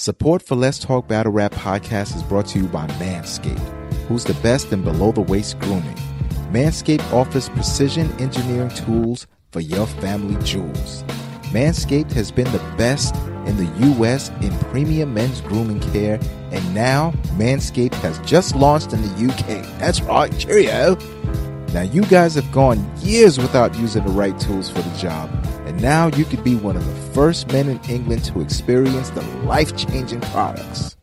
Support for Let's Talk Battle Rap podcast is brought to you by Manscaped, who's the best in below the waist grooming. Manscaped offers precision engineering tools for your family jewels. Manscaped has been the best in the US in premium men's grooming care, and now Manscaped has just launched in the UK. That's right, cheerio! Now, you guys have gone years without using the right tools for the job, now you could be one of the first men in England to experience the life changing products.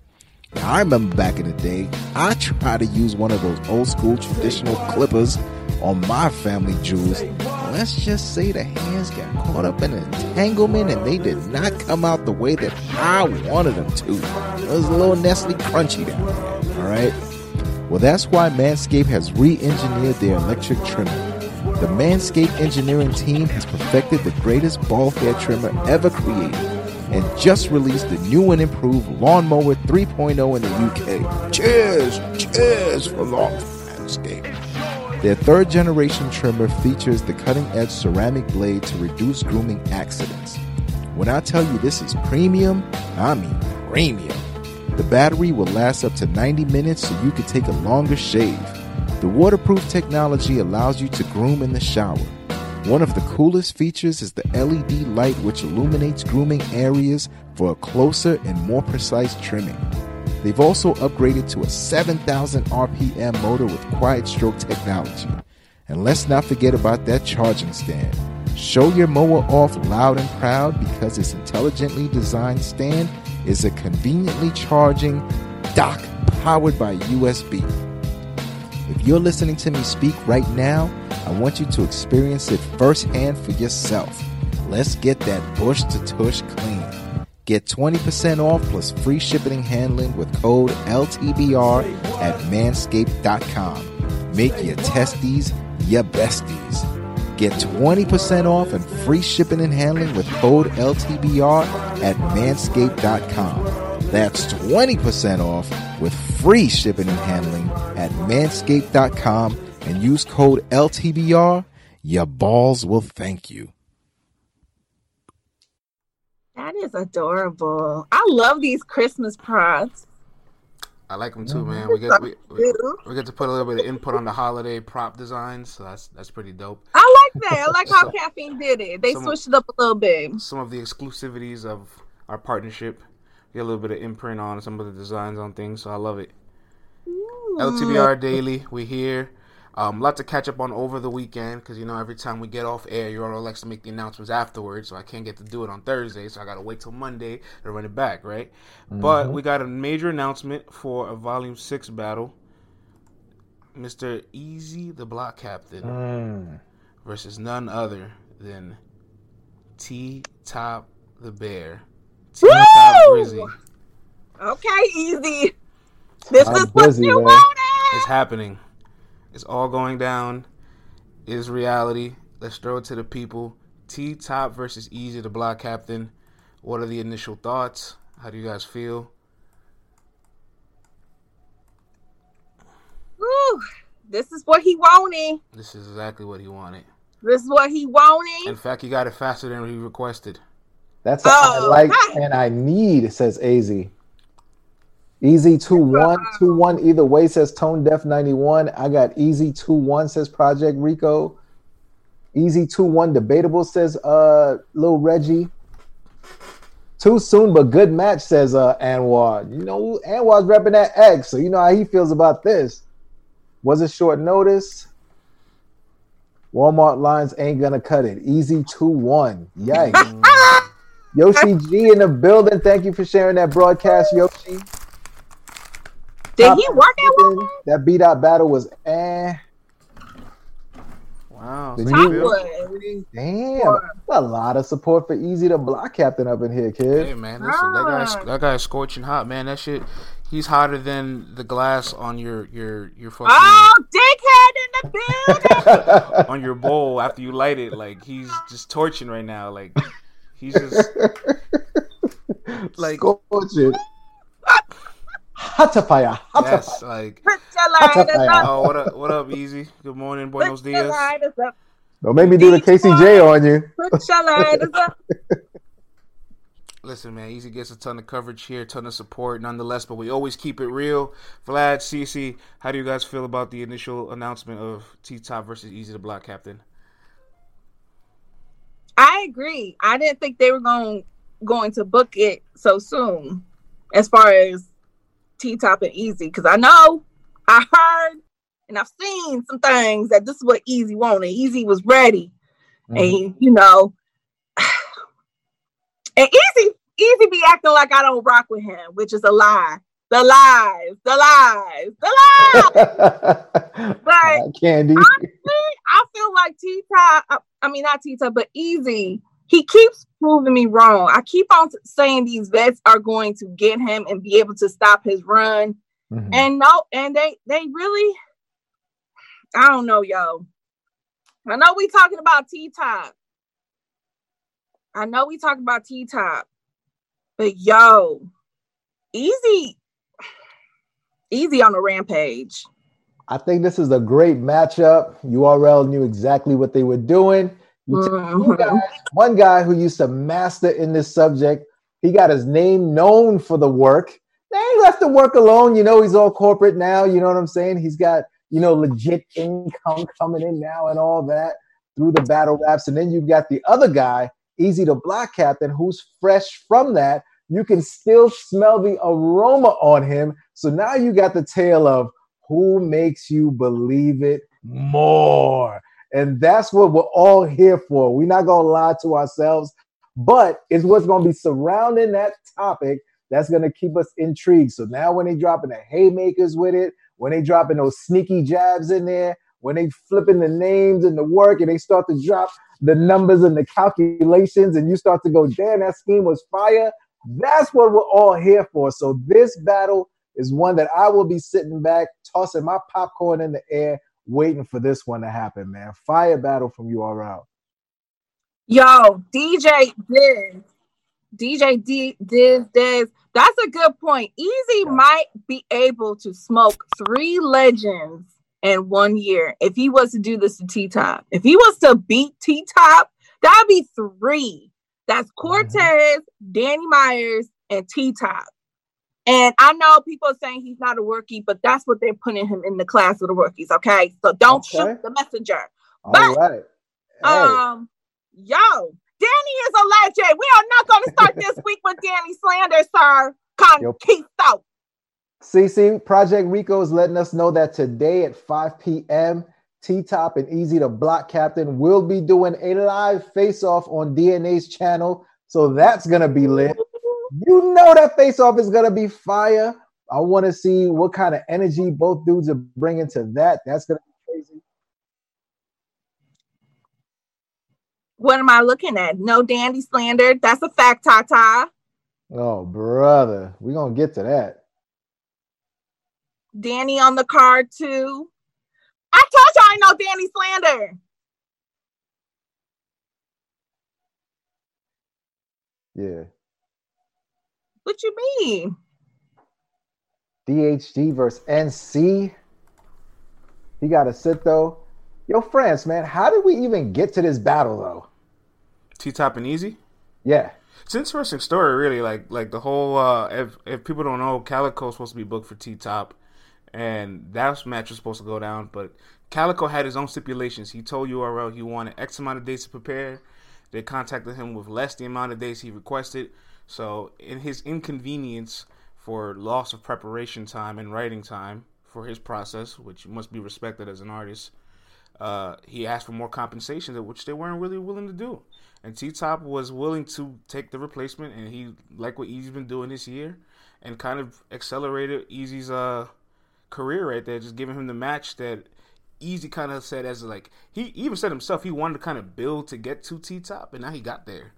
Now, I remember back in the day, I tried to use one of those old school traditional clippers on my family jewels. Let's just say the hands got caught up in an entanglement and they did not come out the way that I wanted them to. It was a little Nestle crunchy down there, alright? Well, that's why Manscaped has re engineered their electric trimmer. The Manscaped engineering team has perfected the greatest ball hair trimmer ever created and just released the new and improved Lawnmower 3.0 in the UK. Cheers! Cheers for long Manscaped. Their third generation trimmer features the cutting edge ceramic blade to reduce grooming accidents. When I tell you this is premium, I mean premium. The battery will last up to 90 minutes so you can take a longer shave. The waterproof technology allows you to groom in the shower. One of the coolest features is the LED light which illuminates grooming areas for a closer and more precise trimming. They've also upgraded to a 7,000 RPM motor with quiet stroke technology. And let's not forget about that charging stand. Show your mower off loud and proud because its intelligently designed stand is a conveniently charging dock powered by USB. You're listening to me speak right now, I want you to experience it firsthand for yourself. Let's get that bush to tush clean. Get 20% off plus free shipping and handling with code LTBR at manscaped.com. Make your testes your besties. Get 20% off and free shipping and handling with code LTBR at manscaped.com. That's 20% off with free shipping and handling at manscaped.com and use code LTBR. Your balls will thank you. That is adorable. I love these Christmas props. I like them too, man. We get we, we, we, get to put a little bit of input on the holiday prop designs, so that's that's pretty dope. I like that. I like how Caffeine did it. They switched of, it up a little bit. Some of the exclusivities of our partnership, get a little bit of imprint on some of the designs on things, so I love it. Ooh. LTBR Daily, we're here. Um, a lot to catch up on over the weekend because you know every time we get off air, Euro likes to make the announcements afterwards, so I can't get to do it on Thursday, so I gotta wait till Monday to run it back, right? Mm-hmm. But we got a major announcement for a Volume Six battle. Mister Easy, the Block Captain, mm. versus none other than T Top the Bear. T Top Grizzy. Okay, easy. This I'm is busy, what you man. wanted. It's happening. It's all going down. Is reality. Let's throw it to the people. T Top versus Easy, the block captain. What are the initial thoughts? How do you guys feel? Ooh, this is what he wanted. This is exactly what he wanted. This is what he wanted. In fact, he got it faster than he requested. That's oh, I like hi. and I need, says AZ. Easy two one two one either way says Tone Deaf ninety one. I got Easy two one says Project Rico. Easy two one debatable says uh Lil Reggie. Too soon but good match says uh Anwar. You know Anwar's repping that X, so you know how he feels about this. Was it short notice? Walmart lines ain't gonna cut it. Easy two one. Yikes. Yoshi G in the building. Thank you for sharing that broadcast, Yoshi. Did he work at Walmart? That beat out battle was eh. Wow. Damn. A lot of support for Easy to block captain up in here, kid. Hey man, listen, that guy's that guy's scorching hot, man. That shit he's hotter than the glass on your your your fucking Oh, dickhead in the building on your bowl after you light it. Like he's just torching right now. Like he's just like scorching. Hatapaya. Hatapaya. Yes, like Hatapaya. Oh, what up? What up, Easy? Good morning, buenos dias. Don't make me do the KCJ on you. listen, man, Easy gets a ton of coverage here, ton of support, nonetheless. But we always keep it real. Vlad, CC, how do you guys feel about the initial announcement of T Top versus Easy the Block Captain? I agree. I didn't think they were going going to book it so soon, as far as T Top and Easy, because I know I heard and I've seen some things that this is what Easy wanted. Easy was ready, mm-hmm. and you know, and Easy Easy be acting like I don't rock with him, which is a lie. The lies, the lies, the lies. but Candy, honestly, I feel like T Top. Uh, I mean, not T Top, but Easy. He keeps proving me wrong. I keep on saying these vets are going to get him and be able to stop his run. Mm-hmm. And no, and they they really, I don't know, yo. I know we talking about T Top. I know we talking about T Top, but yo, easy, easy on the rampage. I think this is a great matchup. URL knew exactly what they were doing. Mm-hmm. guys, one guy who used to master in this subject, he got his name known for the work. They left the work alone. You know, he's all corporate now. You know what I'm saying? He's got, you know, legit income coming in now and all that through the battle raps. And then you've got the other guy Easy to Block Captain, who's fresh from that. You can still smell the aroma on him. So now you got the tale of who makes you believe it more. And that's what we're all here for. We're not going to lie to ourselves, but it's what's going to be surrounding that topic that's going to keep us intrigued. So now when they dropping the haymakers with it, when they dropping those sneaky jabs in there, when they flipping the names and the work and they start to drop the numbers and the calculations and you start to go, damn, that scheme was fire. That's what we're all here for. So this battle is one that I will be sitting back, tossing my popcorn in the air, waiting for this one to happen, man. Fire battle from URL. Yo, DJ Diz, DJ D Diz Diz. That's a good point. Easy might be able to smoke three legends in one year if he was to do this to T Top. If he was to beat T Top, that'd be three. That's mm-hmm. Cortez. Danny Myers, and T Top. And I know people are saying he's not a rookie, but that's what they're putting him in the class of the rookies. Okay, so don't okay. shoot the messenger. All but right. hey. um, yo, Danny is a legend. We are not going to start this week with Danny slander, sir. Conquistado. CC Project Rico is letting us know that today at 5 p.m. T Top and Easy the Block Captain will be doing a live face off on DNA's channel. So that's going to be lit. You know that face off is going to be fire. I want to see what kind of energy both dudes are bringing to that. That's going to be crazy. What am I looking at? No dandy slander. That's a fact, Tata. Oh, brother. We're going to get to that. Danny on the card too. I told you I know Danny Slander. Yeah. What you mean? DHG versus NC. He got to sit though. Yo, France, man, how did we even get to this battle though? T Top and Easy. Yeah. It's an interesting story, really. Like, like the whole. Uh, if if people don't know, Calicoe's supposed to be booked for T Top and that match was supposed to go down. But Calicoe had his own stipulations. He told URL he wanted X amount of days to prepare. They contacted him with less the amount of days he requested. So, in his inconvenience for loss of preparation time and writing time for his process, which must be respected as an artist, uh, he asked for more compensation, which they weren't really willing to do. And T Top was willing to take the replacement, and he like what Easy's been doing this year, and kind of accelerated Easy's uh career right there, just giving him the match that Easy kind of said as like he even said himself he wanted to kind of build to get to T top, and now he got there.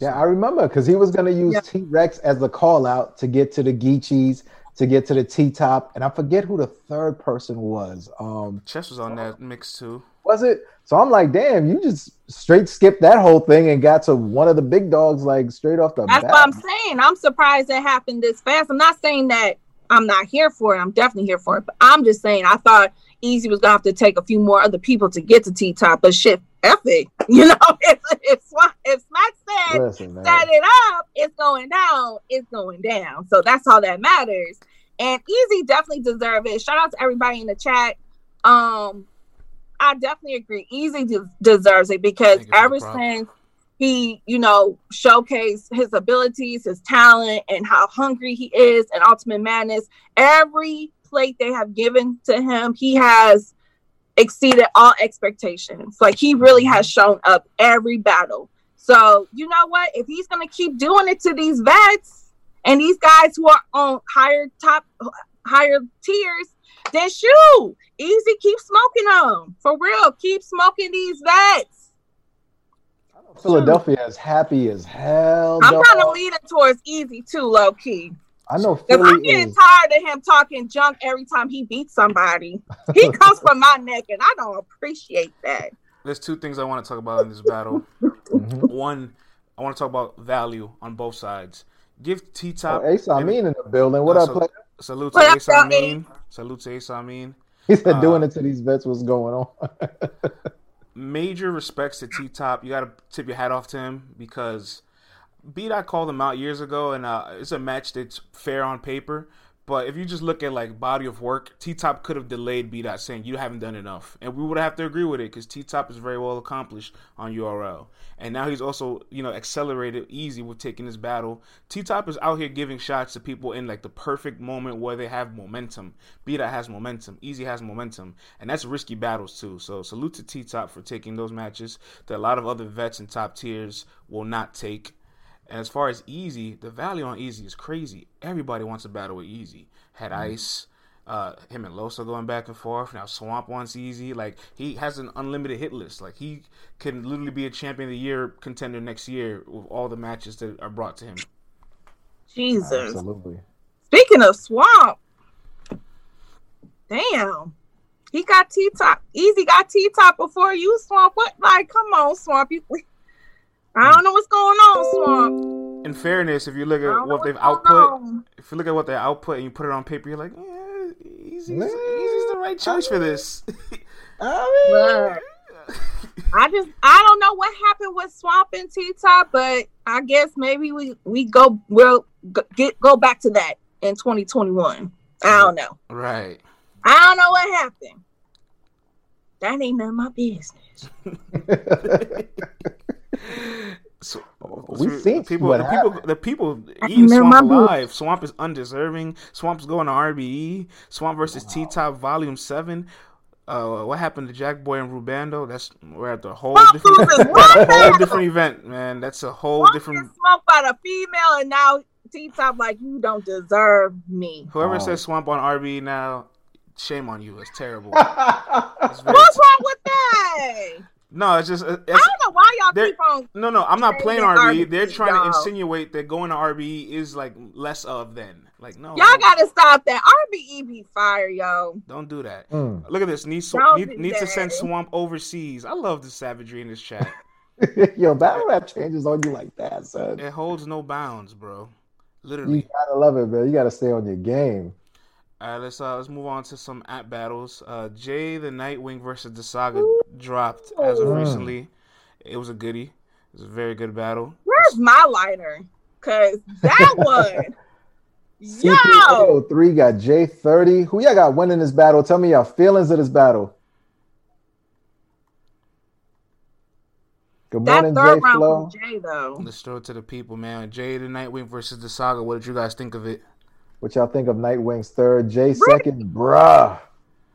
Yeah, I remember because he was going to use yeah. T Rex as the call out to get to the Geechis, to get to the T top, and I forget who the third person was. Um, Chess was on that mix too. Was it? So I'm like, damn, you just straight skipped that whole thing and got to one of the big dogs like straight off the. That's bat. what I'm saying. I'm surprised it happened this fast. I'm not saying that I'm not here for it. I'm definitely here for it. But I'm just saying, I thought Easy was gonna have to take a few more other people to get to T top. But shit, epic. You know, if if, if Smack said Listen, set it up, it's going down. It's going down. So that's all that matters. And Easy definitely deserve it. Shout out to everybody in the chat. Um, I definitely agree. Easy de- deserves it because ever since he, you know, showcased his abilities, his talent, and how hungry he is, and Ultimate Madness, every plate they have given to him, he has exceeded all expectations. Like he really has shown up every battle. So you know what? If he's gonna keep doing it to these vets and these guys who are on higher top higher tiers, then shoot, easy keep smoking them for real. Keep smoking these vets. Philadelphia is happy as hell. I'm kind of leaning towards easy too, low key. I know Philly I'm getting is... tired of him talking junk every time he beats somebody. He comes from my neck, and I don't appreciate that. There's two things I want to talk about in this battle. mm-hmm. One, I want to talk about value on both sides. Give T Top. Oh, Ace Amin in the building. What uh, up, player? Salute to Ace Amin. Salute to Ace Amin. He said, uh, "Doing it to these vets. What's going on?" major respects to T Top. You got to tip your hat off to him because B Dot called him out years ago, and uh, it's a match that's fair on paper. But if you just look at like body of work, T Top could have delayed B Dot, saying you haven't done enough, and we would have to agree with it because T Top is very well accomplished on URL, and now he's also you know accelerated easy with taking this battle. T Top is out here giving shots to people in like the perfect moment where they have momentum. B Dot has momentum, Easy has momentum, and that's risky battles too. So salute to T Top for taking those matches that a lot of other vets and top tiers will not take. And as far as Easy, the value on Easy is crazy. Everybody wants to battle with Easy. Had mm-hmm. Ice, uh, him and Loso going back and forth. Now Swamp wants Easy. Like he has an unlimited hit list. Like he can literally be a champion of the year contender next year with all the matches that are brought to him. Jesus. Absolutely. Speaking of Swamp, damn. He got T top. Easy got T top before you, Swamp. What? Like, come on, Swamp. You, I don't know what's going on, Swamp. In fairness, if you look at what they've output, on. if you look at what they output and you put it on paper, you're like, yeah, Easy's, Easy's the right choice for this. I mean, I just I don't know what happened with Swamp and T Top, but I guess maybe we we go we'll get go back to that in 2021. I don't know. Right. I don't know what happened. That ain't none of my business. So, we see people, the people, the people eating Swamp alive. Swamp is undeserving. Swamp's going to RBE. Swamp versus wow. T Top Volume Seven. Uh, what happened to Jack Boy and Rubando? That's we're at the whole different, whole different event, man. That's a whole Swamp different. Swamp by the female, and now T Top like you don't deserve me. Whoever oh. says Swamp on RBE now, shame on you. It's terrible. It's What's wrong with that? No, it's just. It's, I don't know why y'all keep on. No, no, I'm not playing RB. RB. They're trying y'all. to insinuate that going to RB is like less of than. Like no, y'all gotta stop that. RBE be fire, yo. Don't do that. Mm. Look at this. Needs need, need to send Swamp overseas. I love the savagery in this chat. yo, battle rap changes on you like that, son. It holds no bounds, bro. Literally. You gotta love it, man. You gotta stay on your game. All right, let's uh let's move on to some at battles. Uh Jay the Nightwing versus the Saga dropped as of recently. It was a goodie. It was a very good battle. Where's my lighter? Cause that one. Yo, three got J thirty. Who y'all got winning this battle? Tell me your feelings of this battle. Good morning, Jay Flow. Jay though. Let's throw it to the people, man. Jay the Nightwing versus the Saga. What did you guys think of it? What y'all think of Nightwing's third? Jay second, bruh.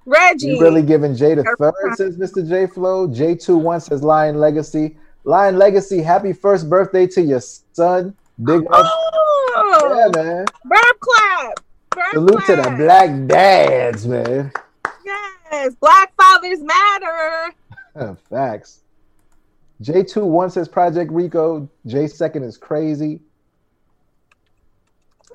Reggie. You really giving Jay the third, says Mr. J Flow. J21 says Lion Legacy. Lion Legacy, happy first birthday to your son. Big up. Oh, yeah, man. Bird clap. Bird Salute clap. to the black dads, man. Yes, black fathers matter. Facts. J21 says Project Rico. J second is crazy.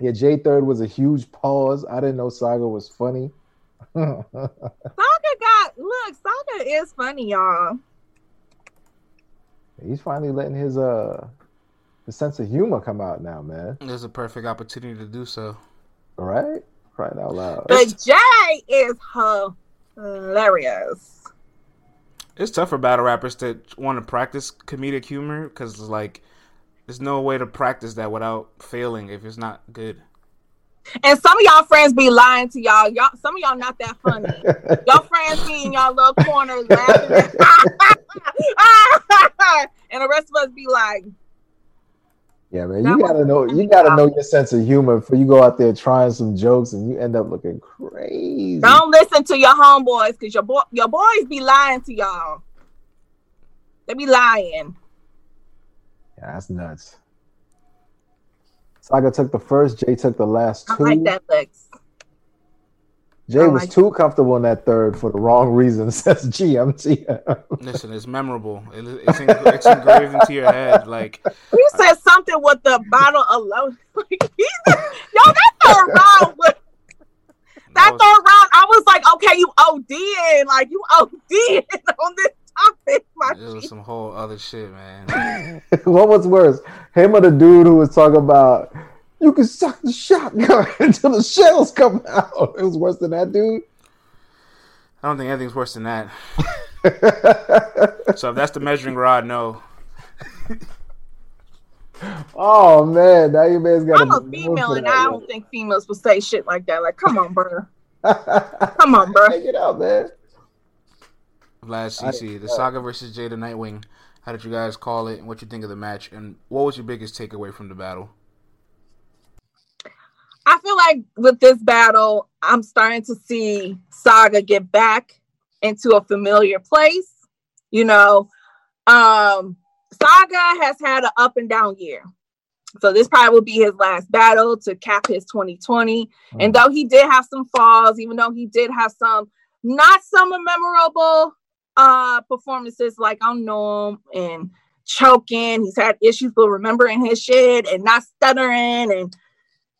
Yeah, J third was a huge pause. I didn't know Saga was funny. Saga got look. Saga is funny, y'all. He's finally letting his uh his sense of humor come out now, man. There's a perfect opportunity to do so. Right, right out loud. But Jay is hilarious. It's tough for battle rappers to want to practice comedic humor because like there's no way to practice that without failing if it's not good. And some of y'all friends be lying to y'all. Y'all, some of y'all not that funny. y'all friends be in y'all little corners laughing, and the rest of us be like, "Yeah, man, you gotta know. You gotta know your sense of humor before you go out there trying some jokes and you end up looking crazy." Don't listen to your homeboys because your boy, your boys be lying to y'all. They be lying. Yeah, that's nuts. Saga took the first. Jay took the last two. I like that Lex. Jay was like too comfortable in that third for the wrong reasons. Says GMT. Listen, it's memorable. It, it's, it's, engraved into your head. Like you said something with the bottle alone. Like, yo, that third round was that third round. I was like, okay, you ODing, like you ODing on this topic. My it was some whole other shit, man. what was worse, him or the dude who was talking about you can suck the shotgun until the shells come out? It was worse than that dude. I don't think anything's worse than that. so if that's the measuring rod, no. oh man, now your man's got. I'm a female, and I don't think females will say shit like that. Like, come on, bro. come on, bro. Take it out, man. Vlad CC, the saga versus Jada Nightwing. How did you guys call it? And what you think of the match? And what was your biggest takeaway from the battle? I feel like with this battle, I'm starting to see Saga get back into a familiar place. You know, um, Saga has had an up and down year. So this probably will be his last battle to cap his 2020. Mm-hmm. And though he did have some falls, even though he did have some not some memorable uh performances like on NOME and choking. He's had issues with remembering his shit and not stuttering and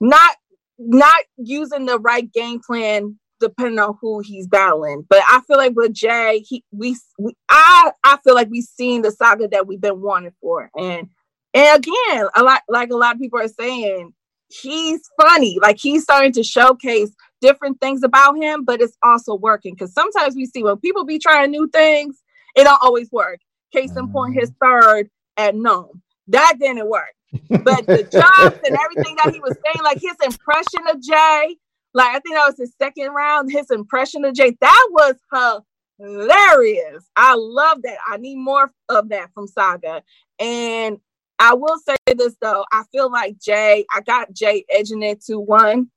not not using the right game plan depending on who he's battling. But I feel like with Jay, he we, we I I feel like we've seen the saga that we've been wanting for. And and again, a lot like a lot of people are saying, he's funny. Like he's starting to showcase different things about him, but it's also working. Because sometimes we see when people be trying new things, it don't always work. Case in point, his mm-hmm. third at NOME. That didn't work. But the jobs and everything that he was saying, like his impression of Jay, like I think that was his second round, his impression of Jay, that was hilarious. I love that. I need more of that from Saga. And I will say this though, I feel like Jay, I got Jay edging it to one.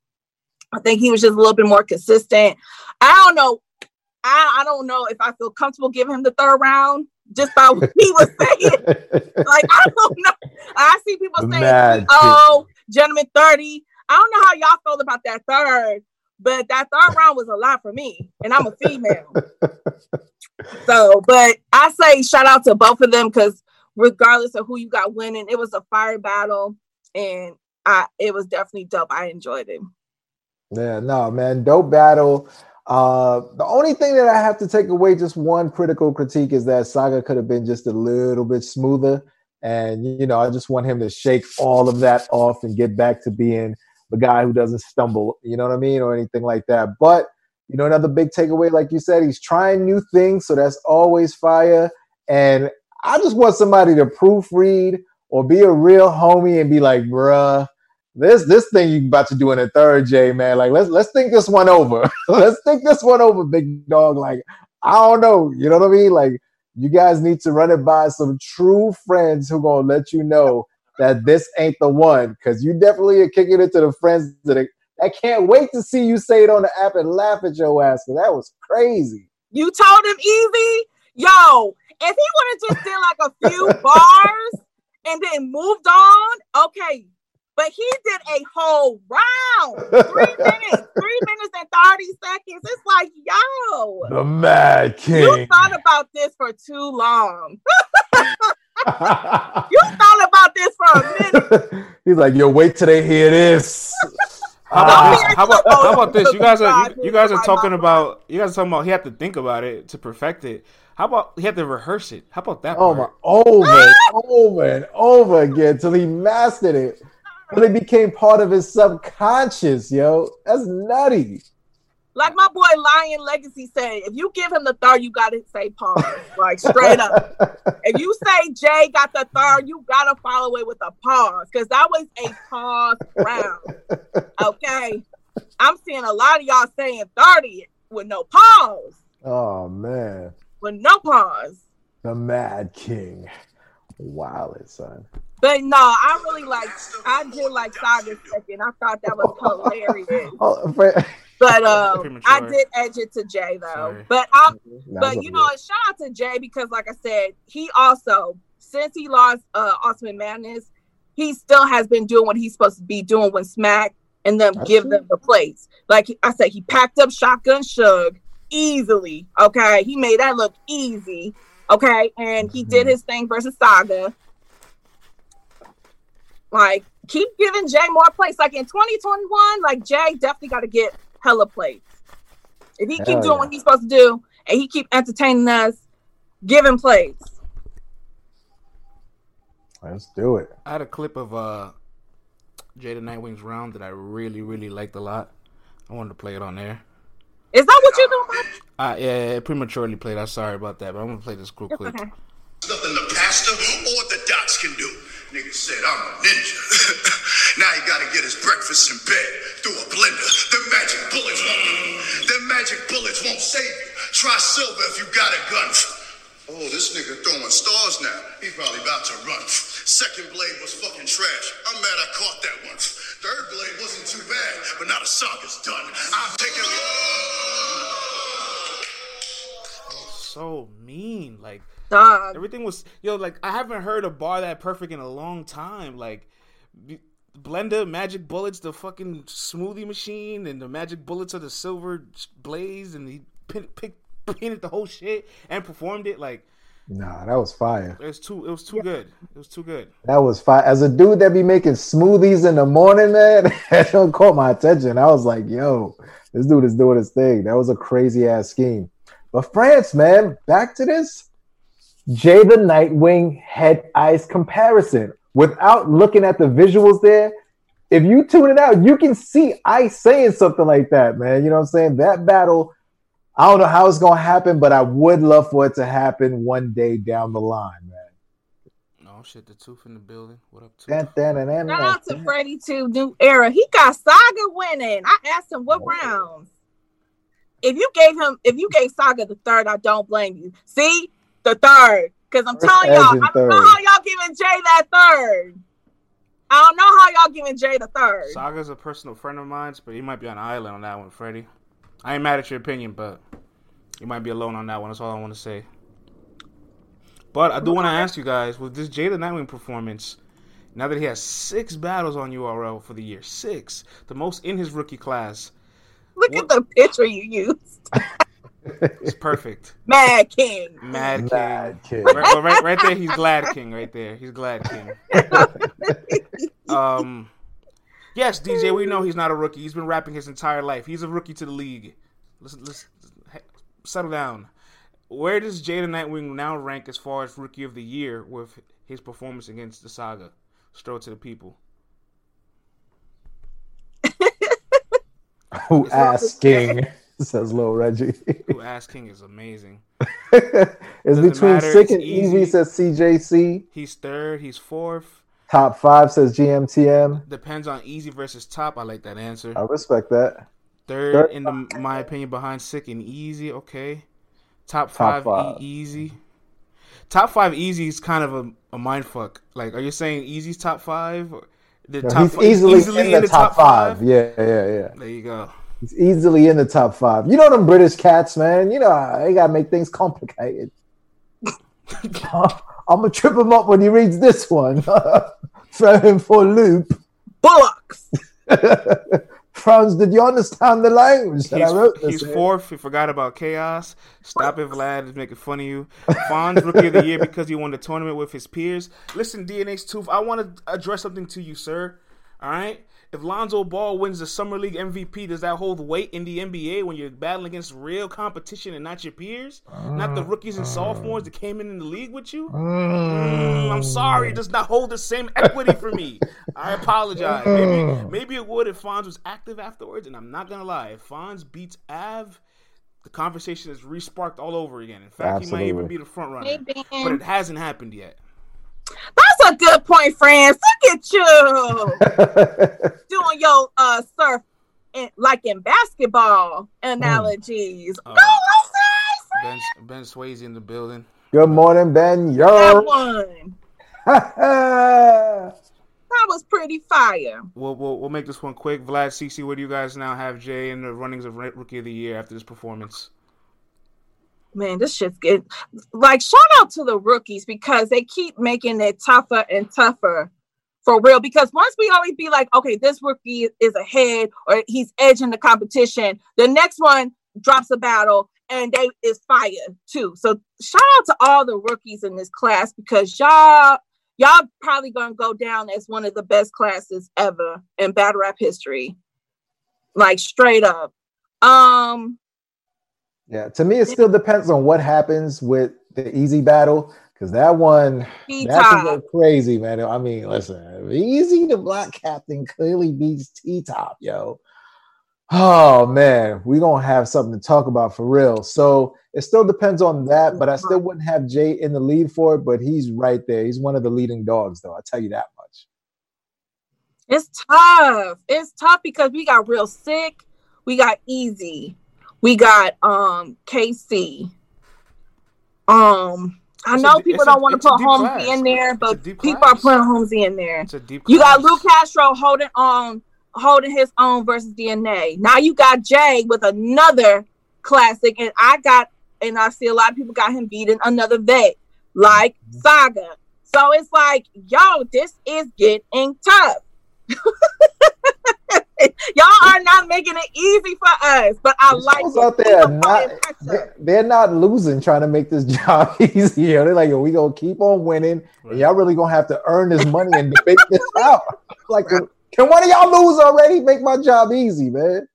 I think he was just a little bit more consistent. I don't know. I, I don't know if I feel comfortable giving him the third round just by what he was saying. like I don't know. I see people saying, Mad "Oh, gentlemen 30." I don't know how y'all felt about that third, but that third round was a lot for me, and I'm a female. so, but I say shout out to both of them because regardless of who you got winning, it was a fire battle, and I it was definitely dope. I enjoyed it. Yeah, no, man, dope battle. Uh, the only thing that I have to take away, just one critical critique, is that Saga could have been just a little bit smoother. And, you know, I just want him to shake all of that off and get back to being the guy who doesn't stumble, you know what I mean, or anything like that. But, you know, another big takeaway, like you said, he's trying new things. So that's always fire. And I just want somebody to proofread or be a real homie and be like, bruh, this this thing you about to do in a third, Jay, man. Like let's let's think this one over. let's think this one over, big dog. Like I don't know, you know what I mean? Like you guys need to run it by some true friends who gonna let you know that this ain't the one, because you definitely are kicking it to the friends that are, I can't wait to see you say it on the app and laugh at your ass. Cause that was crazy. You told him easy, yo. If he would have just did like a few bars and then moved on, okay, but he did a whole round, three minutes, three minutes and 30 seconds. It's like, yo, the Mad King. You thought about this for too long. you thought about this for a minute. He's like, yo, wait till they hear this. How about, this? How, about, how about this? You guys are you, you guys are talking about you guys are talking about he had to think about it to perfect it. How about he had to rehearse it? How about that? Oh part? my, over and over and over again till he mastered it. But it became part of his subconscious, yo. That's nutty. Like my boy Lion Legacy said, if you give him the third, you gotta say pause. Like straight up. if you say Jay got the third, you gotta follow it with a pause. Cause that was a pause round. Okay. I'm seeing a lot of y'all saying 30 with no pause. Oh man. With no pause. The Mad King. Wow, son. But no, I really like. I did like Saga second. I thought that was hilarious. oh, but um, I did edge it to Jay though. Sorry. But I, but you know, shout out to Jay because, like I said, he also since he lost uh Ultimate Madness, he still has been doing what he's supposed to be doing when Smack and them That's give true. them the plates. Like I said, he packed up Shotgun Suge easily. Okay, he made that look easy. Okay, and he mm-hmm. did his thing versus Saga. Like, keep giving Jay more plays. Like in 2021, like Jay definitely got to get hella plays. If he Hell keep doing yeah. what he's supposed to do and he keep entertaining us, give him plays. Let's do it. I had a clip of uh Jada Nightwing's round that I really, really liked a lot. I wanted to play it on there. Is that what you're doing? Uh, yeah, it prematurely played. I'm sorry about that, but I'm gonna play this real quick. Okay. Nothing the pastor or the dots can do. Nigga said I'm a ninja. now he gotta get his breakfast in bed through a blender. The magic bullets won't. The magic bullets won't save you. Try silver if you got a gun. Oh, this nigga throwing stars now. He probably about to run. Second blade was fucking trash. I'm mad I caught that one. Third blade wasn't too bad, but now the saga's done. I'm taking so mean. Like Dog. everything was yo. Like I haven't heard a bar that perfect in a long time. Like blender, magic bullets, the fucking smoothie machine, and the magic bullets of the silver blaze, and he pin, pick, painted the whole shit and performed it. Like Nah, that was fire. It was too. It was too good. It was too good. That was fire. As a dude that be making smoothies in the morning, man, that don't caught my attention. I was like, "Yo, this dude is doing his thing." That was a crazy ass scheme. But France, man, back to this. Jay the Nightwing head ice comparison. Without looking at the visuals there, if you tune it out, you can see Ice saying something like that, man. You know what I'm saying? That battle, I don't know how it's gonna happen, but I would love for it to happen one day down the line, man. Oh shit, the tooth in the building. What up, tooth? Dun, dun, dun, Shout out to Freddie too, new era. He got Saga winning. I asked him what oh. rounds if you gave him, if you gave Saga the third, I don't blame you. See, the third, because I'm telling y'all, I don't know how y'all giving Jay that third. I don't know how y'all giving Jay the third. Saga's a personal friend of mine, but he might be on an island on that one, Freddie. I ain't mad at your opinion, but you might be alone on that one. That's all I want to say. But I do want to ask you guys with this Jada Nightwing performance, now that he has six battles on URL for the year, six, the most in his rookie class. Look what? at the picture you used. it's perfect. Mad King. Mad King. Mad King. Right, right, right, there, he's Glad King. Right there, he's Glad King. um, yes, DJ, we know he's not a rookie. He's been rapping his entire life. He's a rookie to the league. Let's let's settle down. Where does Jada Nightwing now rank as far as rookie of the year with his performance against the Saga? Stroll to the people. Who asking? Says Lil Reggie. Who asking is amazing. it's between matter. Sick it's and easy. easy, says CJC. He's third. He's fourth. Top five says GMTM. Depends on easy versus top. I like that answer. I respect that. Third, Third in the, my opinion, behind Sick and Easy. Okay. Top five, top five. E- easy. Top five easy is kind of a, a mind fuck. Like, are you saying easy's top five? Or the no, top, he's easily, easily in, the, in the top, top five. five. Yeah, yeah, yeah. There you go. He's easily in the top five. You know them British cats, man. You know they gotta make things complicated. I'm gonna trip him up when he reads this one. Throw him for a loop. Bullocks. Franz, did you understand the language that he's, I wrote? This he's fourth. He forgot about chaos. Stop it, Vlad is making fun of you. Fonz rookie of the year because he won the tournament with his peers. Listen, DNA's tooth. I want to address something to you, sir. All right. If Lonzo Ball wins the Summer League MVP, does that hold weight in the NBA when you're battling against real competition and not your peers, not the rookies and sophomores that came in in the league with you? Mm, I'm sorry, it does not hold the same equity for me. I apologize. Maybe, maybe it would if Fonz was active afterwards, and I'm not gonna lie. If Fonz beats Av, the conversation is resparked all over again. In fact, he might even be the front runner, Hey, but it hasn't happened yet. That's a good point, friends. Look at you doing your uh surf in, like in basketball analogies. Uh, Go, Lakers! Ben Ben Swayze in the building. Good morning, Ben. That Yo. one. That was pretty fire. We'll, we'll we'll make this one quick. Vlad, CC, where do you guys now have Jay in the runnings of Rookie of the Year after this performance? Man, this shit's getting like shout out to the rookies because they keep making it tougher and tougher for real. Because once we always be like, okay, this rookie is ahead or he's edging the competition, the next one drops a battle and they is fire too. So shout out to all the rookies in this class because y'all y'all probably gonna go down as one of the best classes ever in battle rap history. Like straight up. Um Yeah, to me, it still depends on what happens with the easy battle because that one T that can go crazy, man. I mean, listen, easy the black captain clearly beats T Top, yo. Oh man, we gonna have something to talk about for real. So it still depends on that, but I still wouldn't have Jay in the lead for it. But he's right there. He's one of the leading dogs, though. I tell you that much. It's tough. It's tough because we got real sick. We got easy. We got um KC. Um, I It's a know d- people don't want to put Holmesy in there, but people class. are putting Holmesy in there. It's a deep. You got. Luke Castro holding on, holding his own versus DNA. Now you got Jay with another classic, and I got, and I see a lot of people got him beating another vet like Saga. So it's like, yo, this is getting tough. Y'all are not making it easy for us, but I These like fools it. out there not they're, they're not losing trying to make this job easier. They're like, we gonna keep on winning, and y'all really gonna have to earn this money and debate this out. Like, can one of y'all lose already? Make my job easy, man.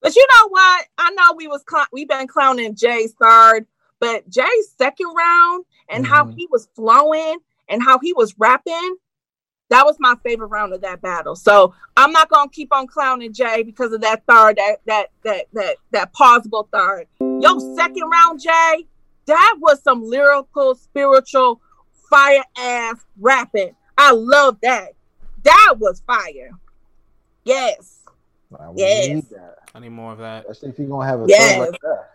But you know what? I know we was cl- we've been clowning Jay's third, but Jay's second round and how Mhm. he was flowing and how he was rapping, that was my favorite round of that battle. So I'm not gonna keep on clowning Jay because of that third, that that that that that plausible third. Yo, second round, Jay, that was some lyrical, spiritual, fire ass rapping. I love that. That was fire. Yes. Nah, we Yes. need that. I need more of that. Especially if you're gonna have a Yes. third like that.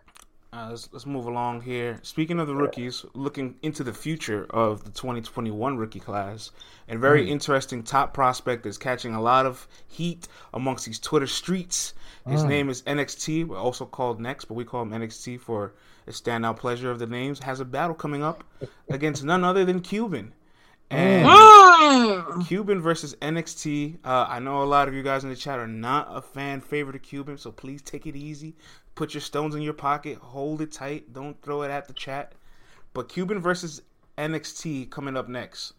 Uh, let's, let's move along here. Speaking of the rookies, looking into the future of the 2021 rookie class, and very Mm. interesting top prospect is catching a lot of heat amongst these Twitter streets. His Mm. name is NXT, we're also called Next, but we call him NXT for a standout pleasure of the names. Has a battle coming up against none other than Cuban. And Mm. Cuban versus NXT. Uh, I know a lot of you guys in the chat are not a fan favorite of Cuban, so please take it easy. Put your stones in your pocket, hold it tight, don't throw it at the chat. But Cuban versus NXT coming up next.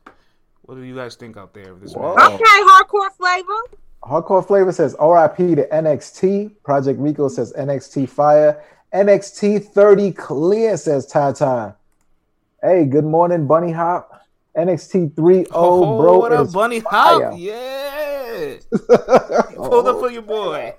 What do you guys think out there of this Whoa. match? Okay, hardcore flavor. Hardcore Flavor says RIP to NXT. Project Rico says NXT Fire. NXT 30 Clear says Tata. Hey, good morning, Bunny Hop. NXT 3 Oh, bro. what up, is Bunny fire. Hop? Yeah, Oh, pulled up for your boy.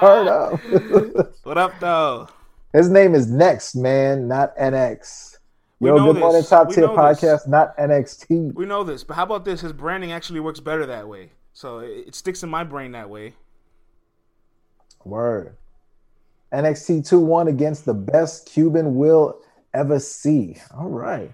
turn up. What up, though? His name is Next, man, not NX. We Yo, know good morning, top tier know this. podcast, not NXT. We know this, but how about this? His branding actually works better that way, so it, it sticks in my brain that way. Word. NXT 2 1 against the best Cuban will ever see. All right.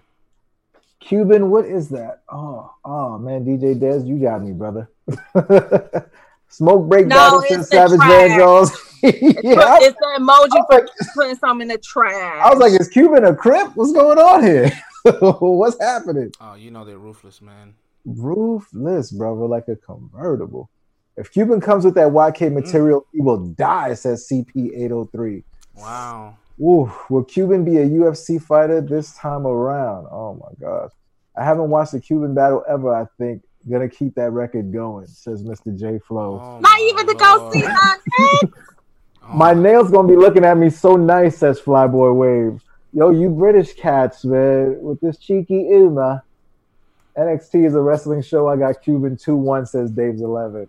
Cuban, what is that? Oh, oh man, DJ Dez, you got me, brother. Smoke break No, battle it's Savage trash. Van Jones. It's, yeah, I, it's the emoji for like, putting something in the trash. I was like, is Cuban a crip? What's going on here? What's happening? Oh, you know they're ruthless, man. Roofless, brother, like a convertible. If Cuban comes with that YK mm. material, he will die, says CP803. Wow. Ooh, will Cuban be a UFC fighter this time around? Oh my gosh. I haven't watched a Cuban battle ever, I think. Gonna keep that record going, says Mr. J Flow. Oh Not my even to go see Nas Oh My nails gonna be looking at me so nice, says Flyboy Wave. Yo, you British cats, man, with this cheeky Ilma. NXT is a wrestling show. I got Cuban 2 1, says Dave's 11.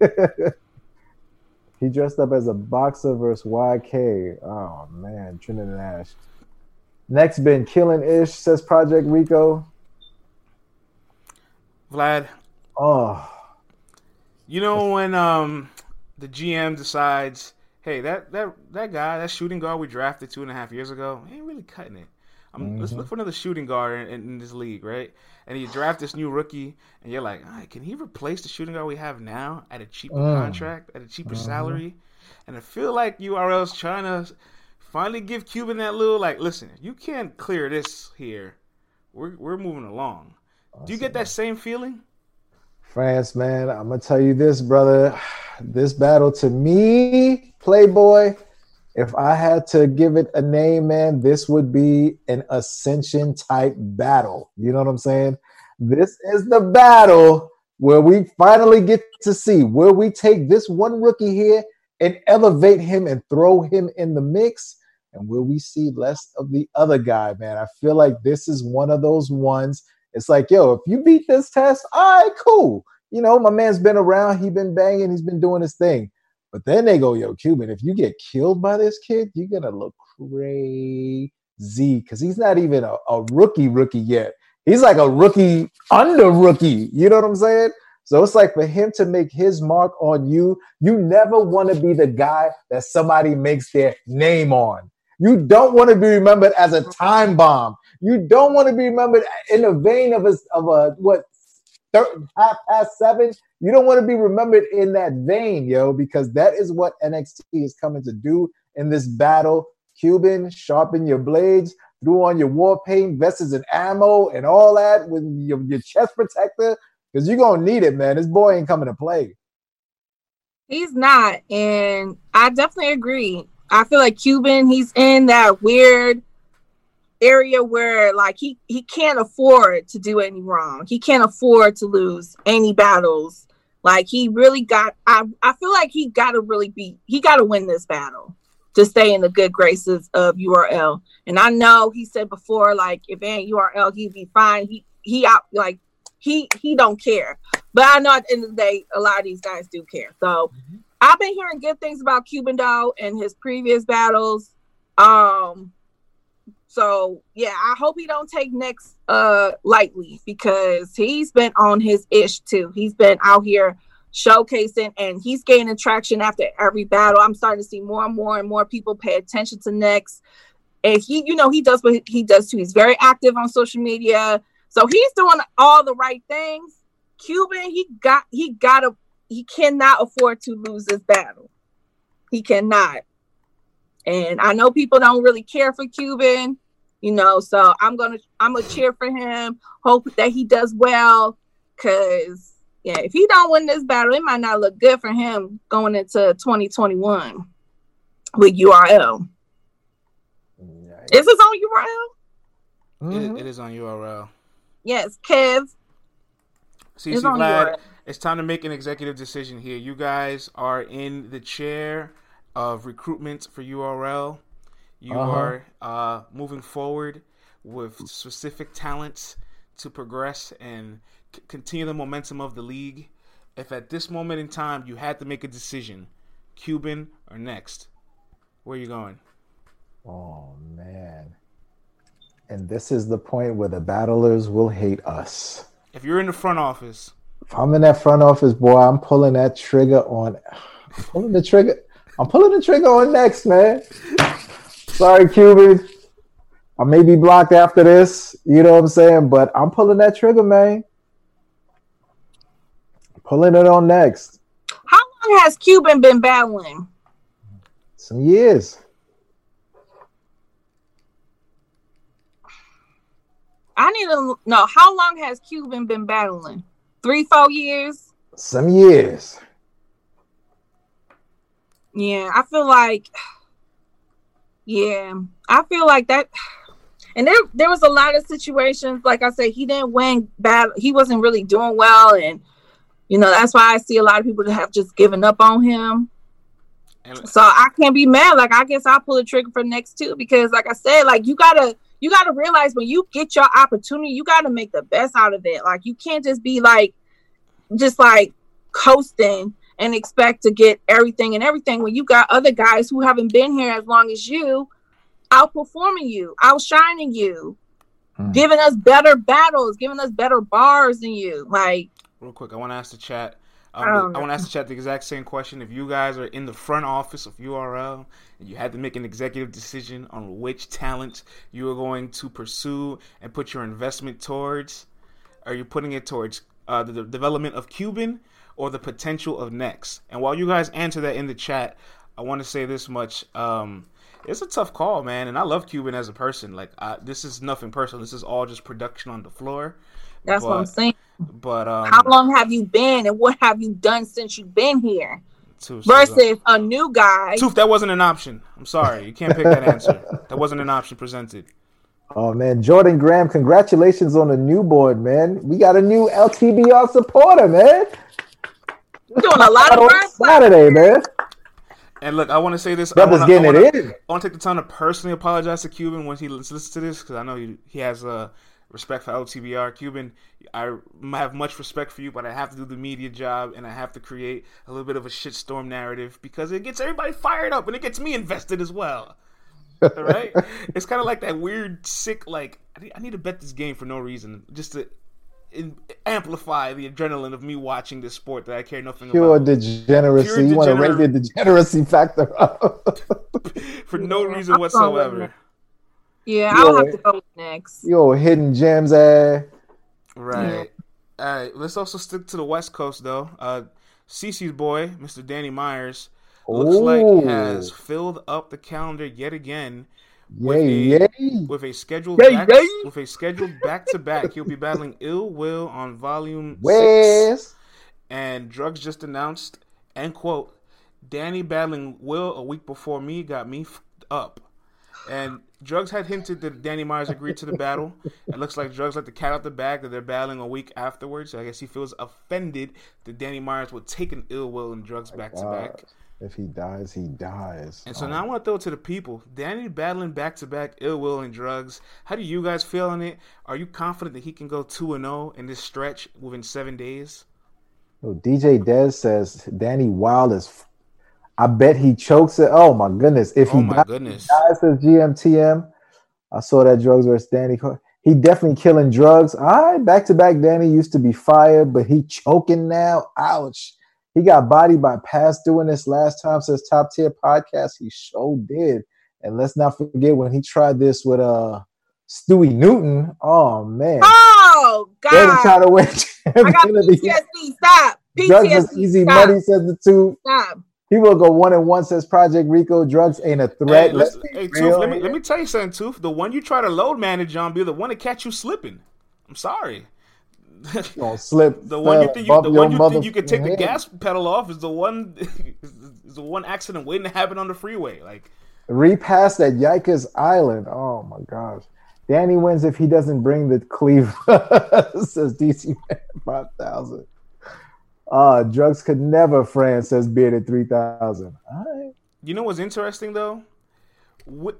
he dressed up as a boxer versus YK. Oh, man. Trinidad Nash. Next, been killing ish, says Project Rico. Vlad, Oh, you know when um the GM decides, hey, that that that guy, that shooting guard we drafted two and a half years ago, ain't really cutting it. Um, Let's look for another shooting guard in, in this league, right? And you draft this new rookie, and you're like, right, can he replace the shooting guard we have now at a cheaper Mm. contract, at a cheaper salary? And I feel like URL's trying to finally give Cuban that little like, listen, you can't clear this here. We're we're moving along. Oh, Do you get that same feeling? France, man, I'm gonna tell you this, brother. This battle to me, Playboy, if I had to give it a name, man, this would be an ascension type battle. You know what I'm saying? This is the battle where we finally get to see where we take this one rookie here and elevate him and throw him in the mix. And will we see less of the other guy, man? I feel like this is one of those ones. It's like, yo, if you beat this test, all right, cool. You know, my man's been around, he been banging, he's been doing his thing. But then they go, yo, Cuban, if you get killed by this kid, you're gonna look crazy because he's not even a, a rookie rookie yet. He's like a rookie under rookie. You know what I'm saying? So it's like for him to make his mark on you, you never want to be the guy that somebody makes their name on. You don't want to be remembered as a time bomb. You don't want to be remembered in the vein of a of a what thir- half past seven. You don't want to be remembered in that vein, yo, because that is what NXT is coming to do in this battle. Cuban, sharpen your blades, throw on your war paint, vests and ammo, and all that with your, your chest protector, because you're gonna need it, man. This boy ain't coming to play. He's not, and I definitely agree. I feel like Cuban, he's in that weird area where like he he can't afford to do any wrong. He can't afford to lose any battles. Like he really got I I feel like he got to really be he got to win this battle to stay in the good graces of URL. And I know he said before like if ain't URL he'd be fine. He he out like he he don't care. But I know at the end of the day a lot of these guys do care. So I've been hearing good things about Cuban though and his previous battles. Um so yeah, I hope he don't take next uh lightly because he's been on his ish too. He's been out here showcasing and he's gaining traction after every battle. I'm starting to see more and more and more people pay attention to next. And he, you know, he does what he does too. He's very active on social media. So he's doing all the right things. Cuban, he got he gotta he cannot afford to lose this battle. He cannot. And I know people don't really care for Cuban, you know, so I'm gonna I'm gonna cheer for him. Hope that he does well, cause yeah, if he don't win this battle, it might not look good for him going into 2021 with URL. Is this on URL? It- Mhm. it is on URL. Yes, Kev. CC It's on Vlad, URL. it's time to make an executive decision here. You guys are in the chair of recruitment for URL. You Uh-huh. are uh, moving forward with specific talents to progress and c- continue the momentum of the league. If at this moment in time you had to make a decision, Cuban or next, where are you going? Oh man. And this is the point where the battlers will hate us. If you're in the front office, If I'm in that front office, boy, I'm pulling that trigger on I'm pulling the trigger. I'm pulling the trigger on next, man. Sorry, Cuban. I may be blocked after this, you know what I'm saying? But I'm pulling that trigger, man. Pulling it on next. How long has Cuban been battling? Some years. I need to know how long has Cuban been battling? Three, four years? Some years. Yeah, I feel like, yeah, I feel like that. And there there was a lot of situations, like I said, he didn't win bad. He wasn't really doing well, and you know that's why I see a lot of people that have just given up on him. And so I can't be mad. Like I guess I'll pull the trigger for next two because, like I said, like you gotta you gotta realize when you get your opportunity, you gotta make the best out of it. Like you can't just be like just like coasting and expect to get everything and everything when you got other guys who haven't been here as long as you outperforming you, outshining you, mm. giving us better battles, giving us better bars than you. Like, real quick, I want to ask the chat. Um, I, I want to ask the chat the exact same question. If you guys are in the front office of URL and you had to make an executive decision on which talent you are going to pursue and put your investment towards, are you putting it towards uh, the, the development of Cuban or the potential of Next? And while you guys answer that in the chat, I want to say this much. Um, it's a tough call, man. And I love Cuban as a person. Like, I, this is nothing personal. This is all just production on the floor. That's but, what I'm saying. But um, how long have you been, and what have you done since you've been here? versus a new guy. Tooth, that wasn't an option. I'm sorry, you can't pick that answer. That wasn't an option presented. Oh man, Jordan Graham, congratulations on the new board, man. We got a new LTBR supporter, man. We're doing a lot of work Saturday, man. And look, I want to say this. Brothers wanna, getting I wanna, it in. I want to take the time to personally apologize to Cuban when he listens to this because I know he, he has a uh, respect for LTBR. Cuban, I have much respect for you, but I have to do the media job and I have to create a little bit of a shitstorm narrative because it gets everybody fired up and it gets me invested as well. right? It's kind of like that weird, sick, like, I need to bet this game for no reason, just to in, amplify the adrenaline of me watching this sport that I care nothing Pure about. Degeneracy. Pure you want to raise the degeneracy factor up for no reason whatsoever. Yeah, I'll have to go next. Yo, hidden gems, eh? Right. Yeah. All right. Let's also stick to the West Coast though. Uh, Cece's boy, Mr. Danny Myers, looks Ooh. like has filled up the calendar yet again with, yay, a, yay. with a scheduled yay, back, yay. with a scheduled back to back. He'll be battling Ill Will on Volume West. Six, and Drugs just announced and quote Danny battling Will a week before me got me up. And Drugs had hinted that Danny Myers agreed to the battle. It looks like Drugs let the cat out the bag that they're battling a week afterwards. So I guess he feels offended that Danny Myers would take an ill will and Drugs back to back. If he dies, he dies. And so now I want to throw it to the people. Danny battling back to back ill will and drugs. How do you guys feel on it? Are you confident that he can go 2 and 0 in this stretch within seven days? Oh, DJ Dez says Danny Wild is. I bet he chokes it. Oh my goodness! If oh he, my dies, goodness. dies as GMTM, I saw that drugs versus Danny. He definitely killing drugs. All right, back to back. Danny used to be fired, but he choking now. Ouch. He got bodied by Past doing this last time since top tier podcast. He sure did. And let's not forget when he tried this with uh Stewie Newton. Oh man. Oh God. They were trying to win. I got PTSD. Stop. PTSD. easy Stop. money, says the two. Stop. He will go one and one, says Project Rico. Drugs ain't a threat. Hey, hey Tooth, let me let me tell you something, Tooth. The one you try to load manage on be the one to catch you slipping. I'm sorry gonna slip. the one you think you, the one you think you can take the gas pedal off is the one is the one accident waiting to happen on the freeway. Like repass at Yikers Island. Oh my gosh. Danny wins if he doesn't bring the Cleveland, says DC Man 5000. Uh, drugs could never, Fran says Bearded 3000. All right. You know what's interesting though? What,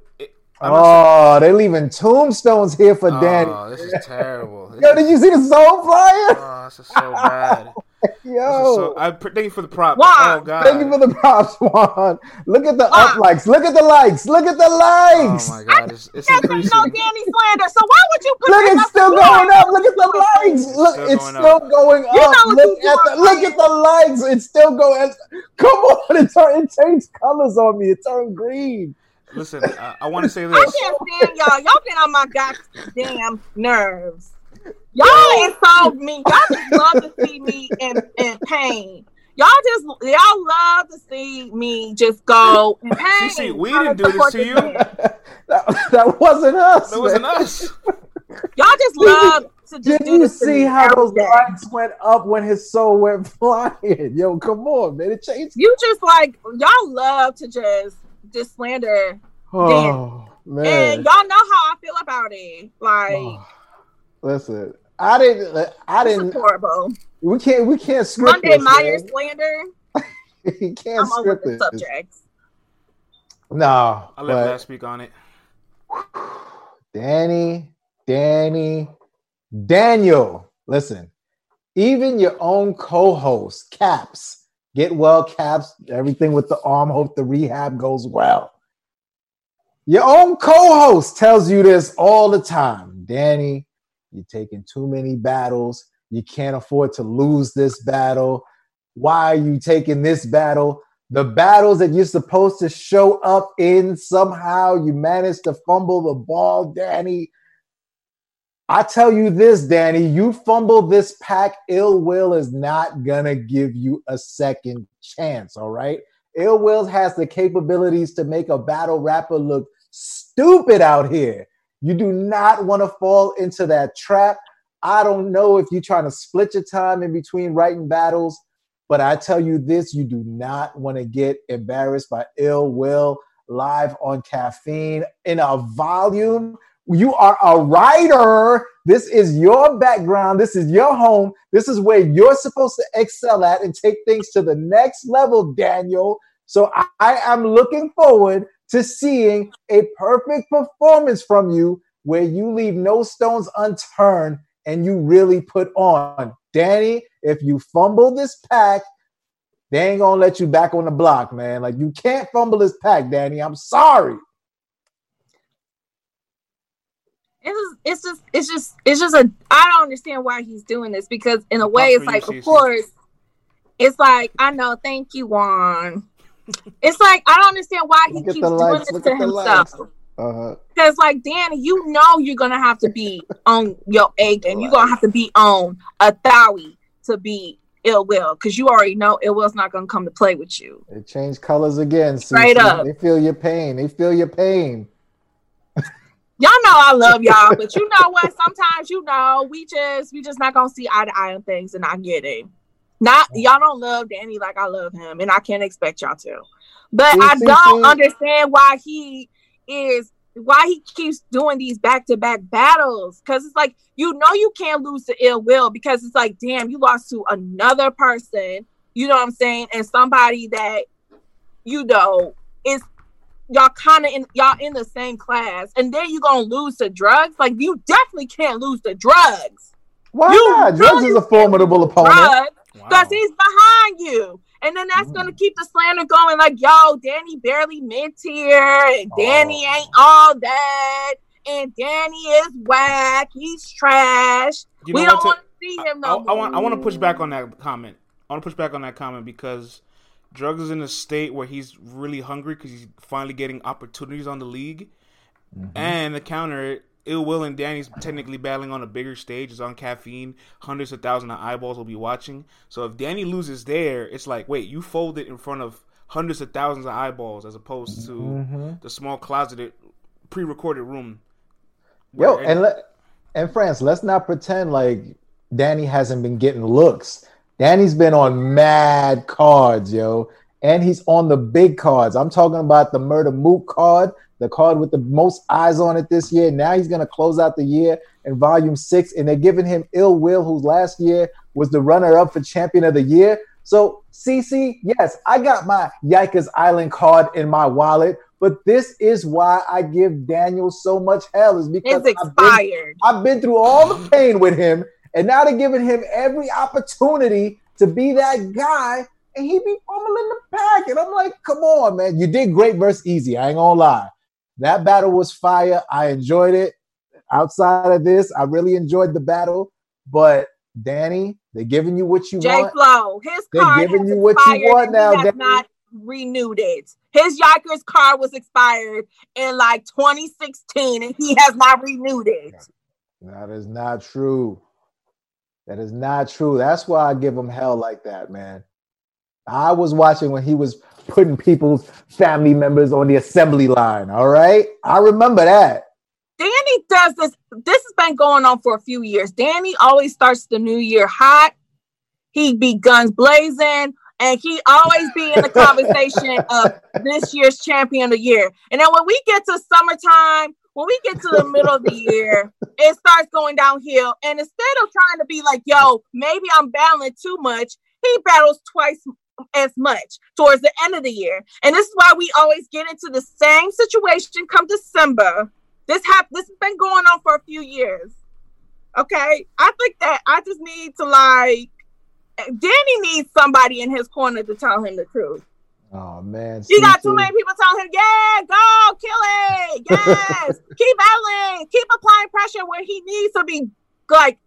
I'm oh, they're leaving tombstones here for oh, Danny. Oh, this is terrible. Yo, did you see the soul flyer? Oh, this is so bad. Yo, so, I thank you for the props. Juan. Oh God, thank you for the props, Juan. Look at the up likes. Look at the likes. Look at the likes. Oh my God, it's, it's increasing. no Danny slander. So why would you put? Look, it's still going up. Look at the likes. Look, it's, still going up. look at the look at the likes. It's still going. Come on, it, turn, it changed colors on me. It turned green. Listen, I, I want to say this. I can't stand y'all. Y'all get on my goddamn nerves. Y'all insult me. Y'all just love to see me in, in pain. Y'all just y'all love to see me just go in pain. See, we didn't do this to you. that, that wasn't us. That wasn't us. Y'all just love to Did you see how those lights went up when his soul went flying? Yo, come on, man. It changed. You just like y'all love to just just slander oh, Man. And y'all know how I feel about it. Like, Oh, listen, I didn't. I didn't. is horrible. We can't. We can't script Monday this, Myers man. slander. You can't I'm script the this. subject. No, I'll let but Vlad speak on it. Danny, Danny, Daniel. Listen, even your own co-host, Caps, get well, Caps. Everything with the arm. Hope the rehab goes well. Your own co-host tells you this all the time, Danny. You're taking too many battles. You can't afford to lose this battle. Why are you taking this battle? The battles that you're supposed to show up in, somehow you managed to fumble the ball, Danny. I tell you this, Danny, you fumble this pack, Ill Will is not gonna give you a second chance, all right? Ill Will has the capabilities to make a battle rapper look stupid out here. You do not want to fall into that trap. I don't know if you're trying to split your time in between writing battles, but I tell you this you do not want to get embarrassed by ill will live on caffeine in a volume. You are a writer. This is your background. This is your home. This is where you're supposed to excel at and take things to the next level, Daniel. So I, I am looking forward to seeing a perfect performance from you where you leave no stones unturned and you really put on. Danny, if you fumble this pack, they ain't gonna let you back on the block, man. Like you can't fumble this pack, Danny. I'm sorry. It's just, it's just, it's just, it's just a. I don't understand why he's doing this because in a way, it's like, of course, it's like I know. Thank you, Juan. it's like I don't understand why he keeps doing likes, this look to himself. likes. Uh-huh. Because, like, Danny, you know you're gonna have to be on your A game. You're gonna have to be on a Thowie to be ill will, because you already know ill will's not gonna come to play with you. It changed colors again. Straight Cece. up. They feel your pain. They feel your pain. Y'all know I love y'all, but you know what? Sometimes you know we just we just not gonna see eye to eye on things, and I get it. Not y'all don't love Danny like I love him, and I can't expect y'all to. But I don't understand why he is why he keeps doing these back to back battles. Because it's like you know you can't lose to ill will because it's like damn you lost to another person. You know what I'm saying? And somebody that you know is y'all kind of in y'all in the same class, and then you gonna lose to drugs. Like you definitely can't lose to drugs. Why You not? Drugs is a formidable opponent. Drugs, Wow. because he's behind you. And then that's gonna mm. keep the slander going, like, yo, Danny barely mid tier, and Danny Oh. ain't all that, and Danny is whack, he's trash. You we don't want to see him I, no I want I want to push back on that comment. I want to push back on that comment because drugs is in a state where he's really hungry because he's finally getting opportunities on the league. And the counter, Ill Will and Danny's technically battling on a bigger stage. It's on caffeine. Hundreds of thousands of eyeballs will be watching. So if Danny loses there, it's like, wait, you folded in front of hundreds of thousands of eyeballs as opposed to Mm-hmm. the small closeted, pre-recorded room. Yo, and let and France, let's not pretend like Danny hasn't been getting looks. Danny's been on mad cards, yo, and he's on the big cards. I'm talking about the Murder Moot card, the card with the most eyes on it this year. Now he's gonna close out the year in volume six, and they're giving him Ill Will, who's last year was the runner-up for champion of the year. So, CC, yes, I got my Yikers Island card in my wallet, but this is why I give Daniel so much hell, is because It's I've been. I've been through all the pain with him, and now they're giving him every opportunity to be that guy, and he be fumbling the pack. And I'm like, come on, man. You did great versus easy. I ain't gonna lie. That battle was fire. I enjoyed it. Outside of this, I really enjoyed the battle. But Danny, they're giving you what you J want. Flow, his They're giving you what you want now, Danny. not renewed it. His Yikers card was expired in like 2016, and he has not renewed it. That is not true. That is not true. That's why I give him hell like that, man. I was watching when he was putting people's family members on the assembly line. All right. I remember that. Danny does this. This has been going on for a few years. Danny always starts the new year hot. He be guns blazing, and he always be in the conversation of this year's champion of the year. And then when we get to summertime, when we get to the middle of the year, it starts going downhill. And instead of trying to be like, yo, maybe I'm battling too much, he battles twice as much towards the end of the year. And this is why we always get into the same situation come December. This hap- this has been going on for a few years. Okay. I think that I just need to like Danny needs somebody in his corner to tell him the truth. Oh man, you got too many people telling him, "Yeah, go kill it, yes, keep battling, keep applying pressure where he needs to be, like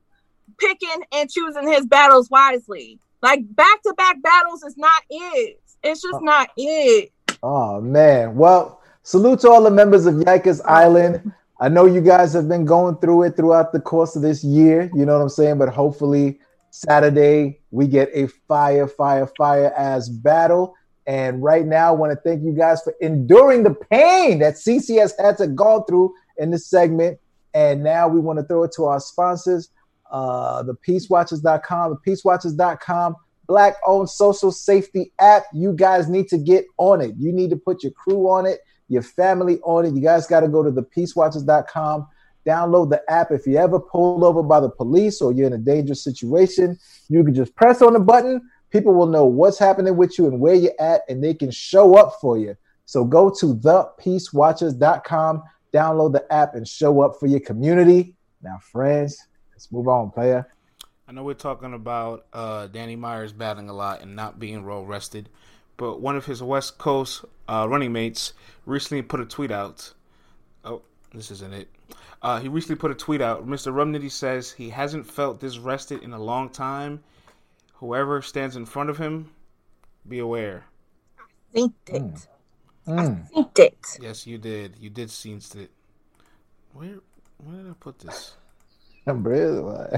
picking and choosing his battles wisely. Like back to back battles is not it. It's just oh. not it. Oh man, well, salute to all the members of Yikers Island. I know you guys have been going through it throughout the course of this year. You know what I'm saying, but hopefully Saturday we get a fire, fire, fire as battle. And right now, I want to thank you guys for enduring the pain that CCS had to go through in this segment. And now we want to throw it to our sponsors, uh, the peacewatchers.com, the peacewatchers.com, black owned social safety app. You guys need to get on it. You need to put your crew on it, your family on it. You guys got to go to the peacewatchers.com, download the app. If you ever pulled over by the police or you're in a dangerous situation, you can just press on the button People will know what's happening with you and where you're at, and they can show up for you. So go to thepeacewatchers.com, download the app, and show up for your community. Now, friends, let's move on, player. I know we're talking about uh, Danny Myers battling a lot and not being well rested, but one of his West Coast uh, running mates recently put a tweet out. Oh, this isn't it. Uh, he recently put a tweet out. Mr. Rumnitty says he hasn't felt this rested in a long time whoever stands in front of him, be aware. I synced it. Mm. I mm. synced it. Yes, you did. You did synced it. Where where did I put this? I'm really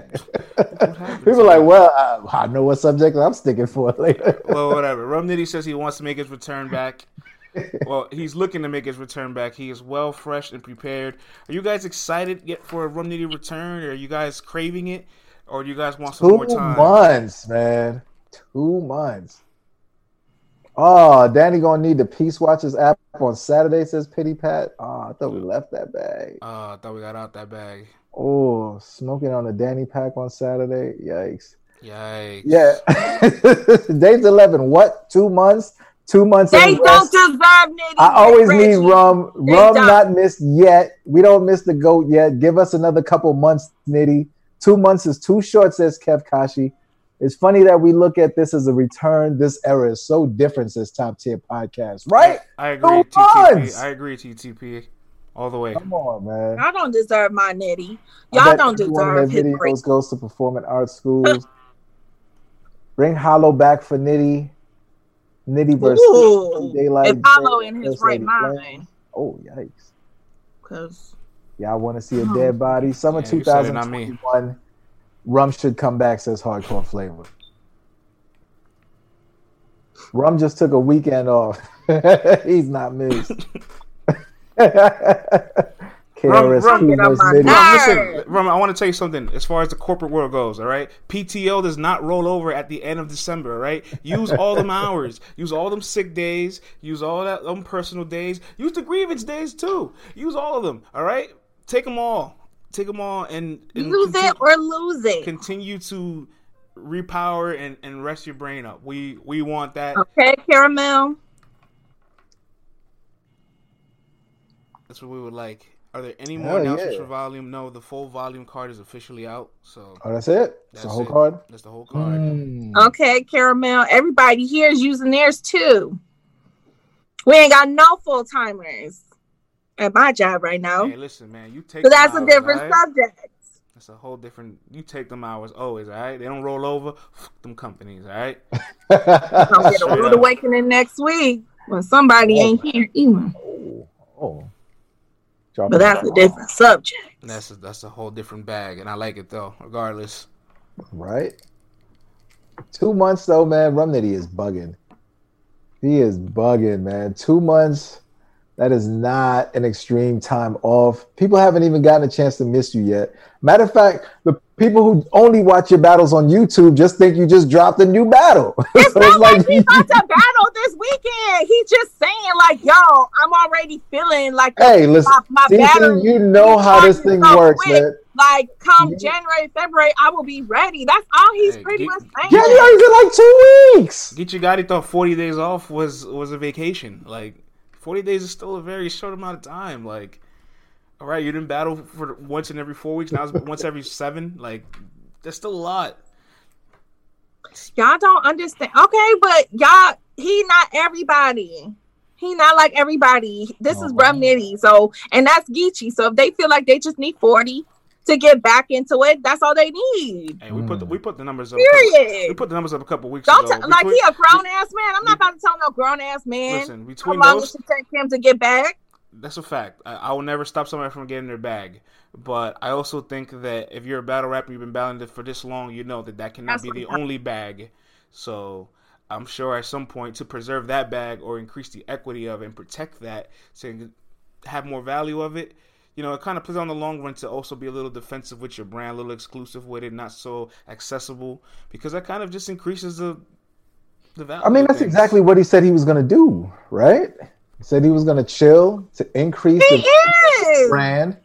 People like, well, I, I, know what subject I'm sticking for later. well, whatever. Rum Nitty says he wants to make his return back. well, he's looking to make his return back. He is well, fresh, and prepared. Are you guys excited yet for a Rum Nitty return? Or are you guys craving it? Or do you guys want some Two more time? Two months, man. Two months. Oh, Danny gonna need the Peace Watchers app on Saturday. Says Pity Pat. Oh, I thought we left that bag. Oh, I thought we got out that bag. Oh, smoking on the Danny pack on Saturday. Yikes. Yikes. Yeah. Day's eleven. What? Two months. Two months. They don't deserve nitty. I always need rum. They rum don't. not missed yet. We don't miss the goat yet. Give us another couple months, Nitty. Two months is too short, says Kev Kashi. It's funny that we look at this as a return. This era is so different, says Top Tier Podcast, right? I agree, Two TTP. Months. I agree, TTP. All the way. Come on, man. I don't deserve my nitty. Y'all don't deserve his videos break. goes to performing arts schools. Bring Hollow back for Nitty. Nitty versus Ooh, Daylight. If Hollow in his right mind. Oh, yikes. Because Y'all want to see a dead body? Summer yeah, 2021. Rum should come back, says Hardcore Flavor. Rum just took a weekend off. He's not missed. Rum, Rum, listen, Rum, I want to tell you something. As far as the corporate world goes, all right, PTO does not roll over at the end of December, all right. Use all them hours, use all them sick days, use all that them personal days, use the grievance days too. Use all of them, all right take them all. Take them all and, and use continue, it or lose it. Continue to repower and, and rest your brain up. We we want that. Okay, caramel. That's what we would like. Are there any more announcements yeah. for volume? No, the full volume card is officially out. So Oh, that's it? That's the whole it. card? That's the whole card. Mm. Okay, caramel. Everybody here is using theirs too. We ain't got no full timers at my job right now. Hey, listen, man, you take. So that's hours, a different right? subject. That's a whole different. You take them hours always, all right? They don't roll over. Fuck them companies, all right? Gonna get a rude awakening next week when somebody oh. ain't here either. Oh, oh. but that's a different subject. That's a, that's a whole different bag, and I like it though, regardless. Right. Two months though, man. Rumnitty is bugging. He is bugging, man. Two months That is not an extreme time off. People haven't even gotten a chance to miss you yet. Matter of fact, the people who only watch your battles on YouTube just think you just dropped a new battle. It's so not it's like, like he's about to battle this weekend. He's just saying like, "Yo, I'm already feeling like hey, listen, my, my battle, you know how this thing so works, quick. man. Like come yeah. January, February, I will be ready. That's all he's hey, pretty get, much saying. January's in like two weeks. Get Geechi Gotti thought 40 days off was was a vacation. Like 40 days is still a very short amount of time. Like, all right, you didn't battle for once in every four weeks. Now it's once every seven. Like, that's still a lot. Y'all don't understand. Okay, but y'all, he not everybody. He not like everybody. This oh, is Rum Nitty. So, and that's Geechi. So if they feel like they just need 40 to get back into it, that's all they need. Hey, we put the we put the numbers up. Period. we put the numbers up a couple weeks Don't ago. T- like he a grown ass man. I'm not about to tell no grown ass man. Listen, between how long those, it should take him to get back. That's a fact. I, I, will never stop somebody from getting their bag. But I also think that if you're a battle rapper, you've been battling it for this long, you know that that cannot that's be the only bag. So I'm sure at some point to preserve that bag or increase the equity of it and protect that, to have more value of it, you know, it kind of plays on the long run to also be a little defensive with your brand, a little exclusive with it, not so accessible, because that kind of just increases the the value. I mean, that's things. exactly what he said he was going to do, right? He said he was going to chill to increase he the is. brand.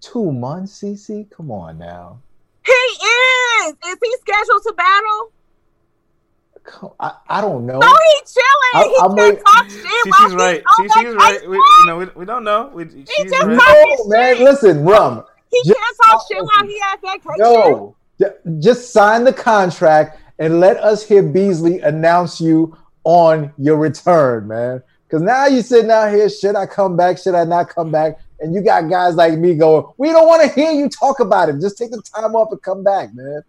Two months, CC. Come on now. He is. Is he scheduled to battle? I, I don't know. Oh, no, he's chilling. I, he I'm can't wait. talk shit. Cece's right. Cece's right. We, you know, we, we don't know. We, he just right. no, man. Listen, Rum. He just, can't talk shit while he at vacation. No, just sign the contract and let us hear Beasley announce you on your return, man. Because now you're sitting out here, should I come back? Should I not come back? And you got guys like me going, we don't want to hear you talk about it. Just take the time off and come back, man.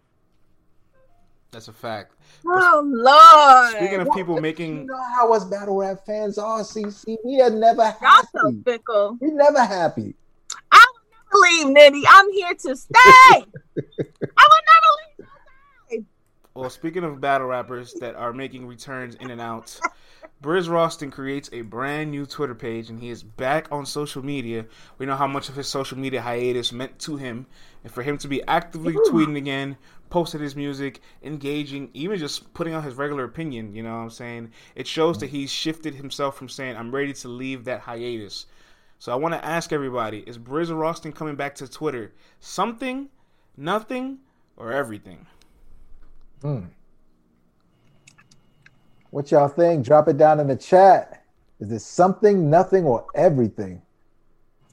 That's a fact. Oh Lord! Speaking of people making, you know how us battle rap fans are. CC, we are never happy. Y'all so fickle. We never happy. I will never leave, Nitty. I'm here to stay. I will never leave. Well, speaking of battle rappers that are making returns in and out, Brizz Rawsteen creates a brand new Twitter page and he is back on social media. We know how much of his social media hiatus meant to him. And for him to be actively Ooh. tweeting again, posting his music, engaging, even just putting out his regular opinion, you know what I'm saying? It shows that he's shifted himself from saying, I'm ready to leave that hiatus. So I want to ask everybody is Brizz Rawsteen coming back to Twitter something, nothing, or everything? Hmm. What y'all think? Drop it down in the chat. Is it something, nothing, or everything?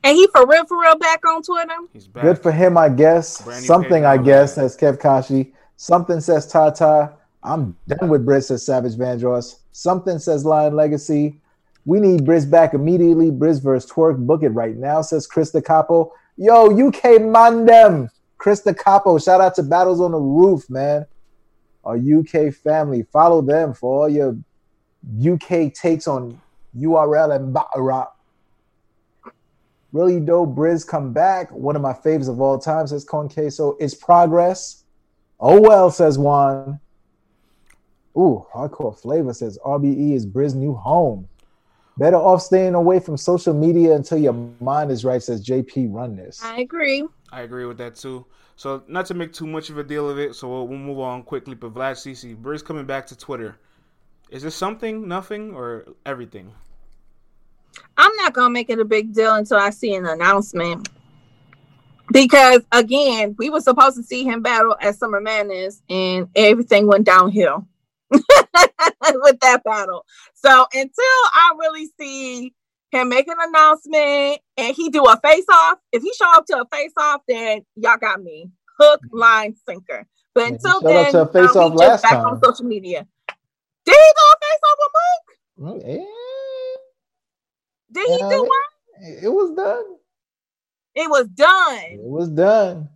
And he for real, for real back on Twitter. He's back. Good for him, I guess. Something, I guess, says Kev Kashi. Something says Tata. I'm done with Briz, says Savage Vandross. Something says Lion Legacy. We need Briz back immediately. Briz versus Twerk. Book it right now, says Krista Capo. Yo, UK Mandem. Krista Capo. Shout out to Battles on the Roof, man our UK family. Follow them for all your UK takes on URL and Baccarat. Really dope. Briz come back. One of my faves of all time says Conqueso. It's progress. Oh well, says Juan. Ooh, hardcore flavor says RBE is Briz new home. Better off staying away from social media until your mind is right, says JP. Run this. I agree. I agree with that too. So not to make too much of a deal of it, so we'll, we'll move on quickly. But Vlad CC, Briz coming back to Twitter. Is this something, nothing, or everything? I'm not gonna make it a big deal until I see an announcement. Because again, we were supposed to see him battle at Summer Madness, and everything went downhill with that battle. So until I really see him make an announcement and he do a face off. If he show up to a face off, then y'all got me hook, line, sinker. But until then, to a face off last back time. on social media. Did he go face off with Mook? Mm, yeah. Did he do one? It was done. It was done. It was done.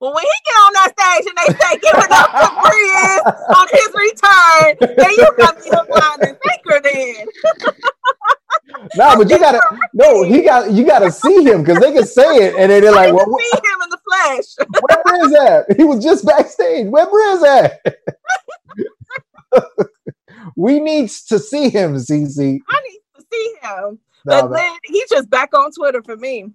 Well, when he get on that stage and they say "Give it up for Briz on his return, then you got me hook, line, and sinker. Then. no, but you gotta no, he got you gotta see him because they can say it and then they're like, well, see him in the flesh. where is that? He was just backstage. Where is that? we need to see him, ZZ. I need to see him. But no, then he's just back on Twitter for me.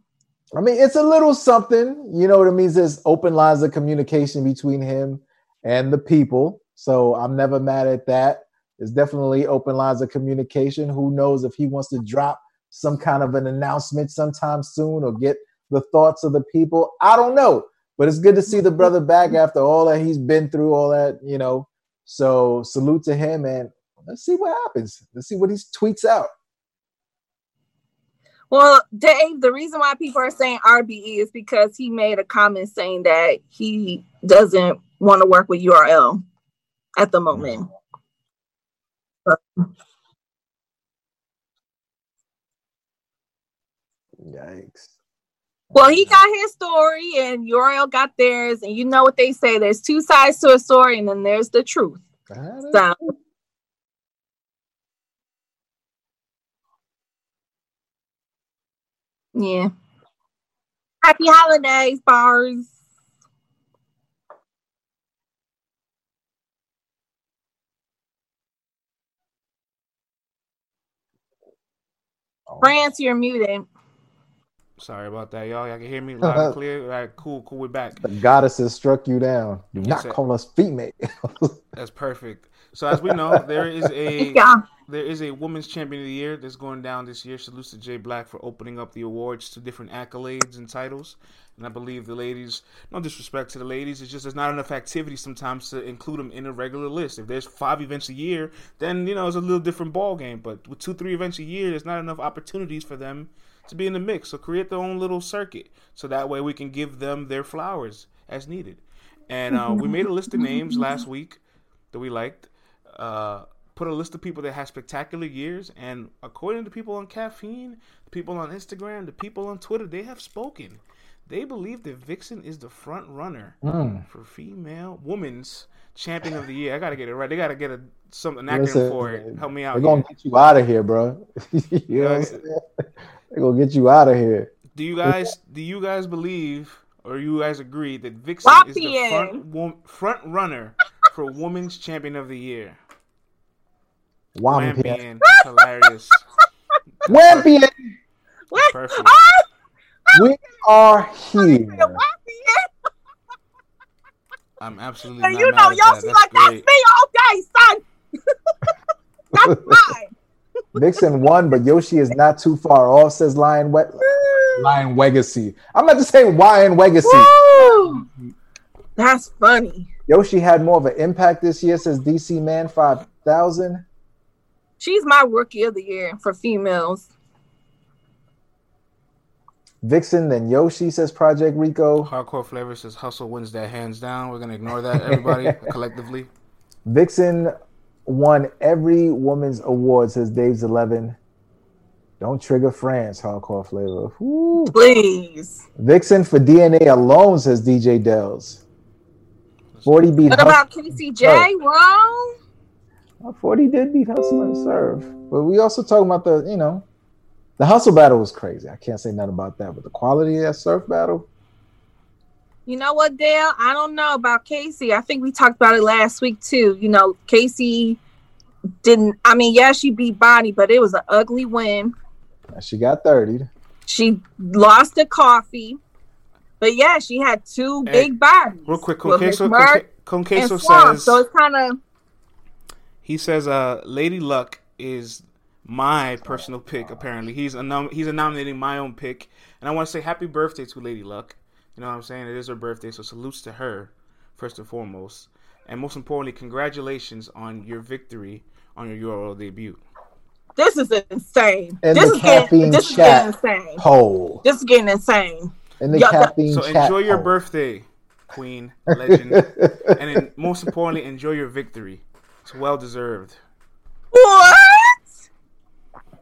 I mean, it's a little something. You know what it means? There's open lines of communication between him and the people. So I'm never mad at that. There's definitely open lines of communication. Who knows if he wants to drop some kind of an announcement sometime soon or get the thoughts of the people? I don't know. But it's good to see the brother back after all that he's been through, all that, you know. So salute to him and let's see what happens. Let's see what he tweets out. Well, Dave, the reason why people are saying RBE is because he made a comment saying that he doesn't want to work with URL at the mm. moment. Yikes. Well, he got his story and URL got theirs, and you know what they say there's two sides to a story, and then there's the truth. So Yeah. Happy holidays, bars. Oh. France, you're muted. Sorry about that, y'all. Y'all can hear me loud and clear. All right, cool, cool. We're back. The goddesses struck you down. Do not call us female. That's perfect. So as we know, there is a yeah. there is a women's champion of the year that's going down this year. Salutes to Jay Black for opening up the awards to different accolades and titles. And I believe the ladies, no disrespect to the ladies, it's just there's not enough activity sometimes to include them in a regular list. If there's five events a year, then you know it's a little different ball game. But with two, three events a year, there's not enough opportunities for them to be in the mix. So create their own little circuit, so that way we can give them their flowers as needed. And uh, we made a list of names last week that we liked uh, put a list of people that had spectacular years, and according to people on caffeine, the people on Instagram, the people on Twitter, they have spoken. They believe that Vixen is the front runner mm. for female women's champion of the year. I gotta get it right. They gotta get a some an acronym Listen, for it. Help me out. They're gonna get you out of here, bro. you know what I'm saying? They're gonna get you out of here. Do you guys do you guys believe or you guys agree that Vixen is the front front runner for women's champion of the year? Wampian. hilarious. Wampian. Perfect. We are here. I'm absolutely. And you know, Yoshi that. like that's me all day, son. that's mine. Vixen won, but Yoshi is not too far off, says Lion Wet Lion Legacy. I'm not just saying Lion Legacy. That's funny. Yoshi had more of an impact this year, says DC Man 5000. She's my rookie of the year for females. Vixen, then Yoshi says Project Rico. Hardcore Flavor says Hustle wins that hands down. We're gonna ignore that, everybody, collectively. Vixen won every woman's award, says Dave's Eleven. Don't trigger France, Hardcore Flavor. Woo. Please. Vixen for DNA alone, says DJ Dells. 40 beat. What about KCJ? Wrong. 40 did beat Hustle and Serve. But we also talking about the, you know, the hustle battle was crazy. I can't say nothing about that. But the quality of that surf battle. You know what, Dale? I don't know about Casey. I think we talked about it last week too. You know, Casey didn't I mean, yeah, she beat Bonnie, but it was an ugly win. She got 30. She lost to coffee. But yeah, she had two hey, big bodies. Real quick, Conqueso, Conqueso says so it's kind of he says, uh, Lady Luck is my personal pick. Apparently, he's a nom- he's a nominating my own pick, and I want to say happy birthday to Lady Luck. You know what I'm saying? It is her birthday, so salutes to her first and foremost, and most importantly, congratulations on your victory on your URL debut. This is insane. And this is getting this is getting insane. Hole. This is getting insane. And the caffeine So enjoy your birthday, Queen, legend, and in, most importantly, enjoy your victory. It's well deserved. What?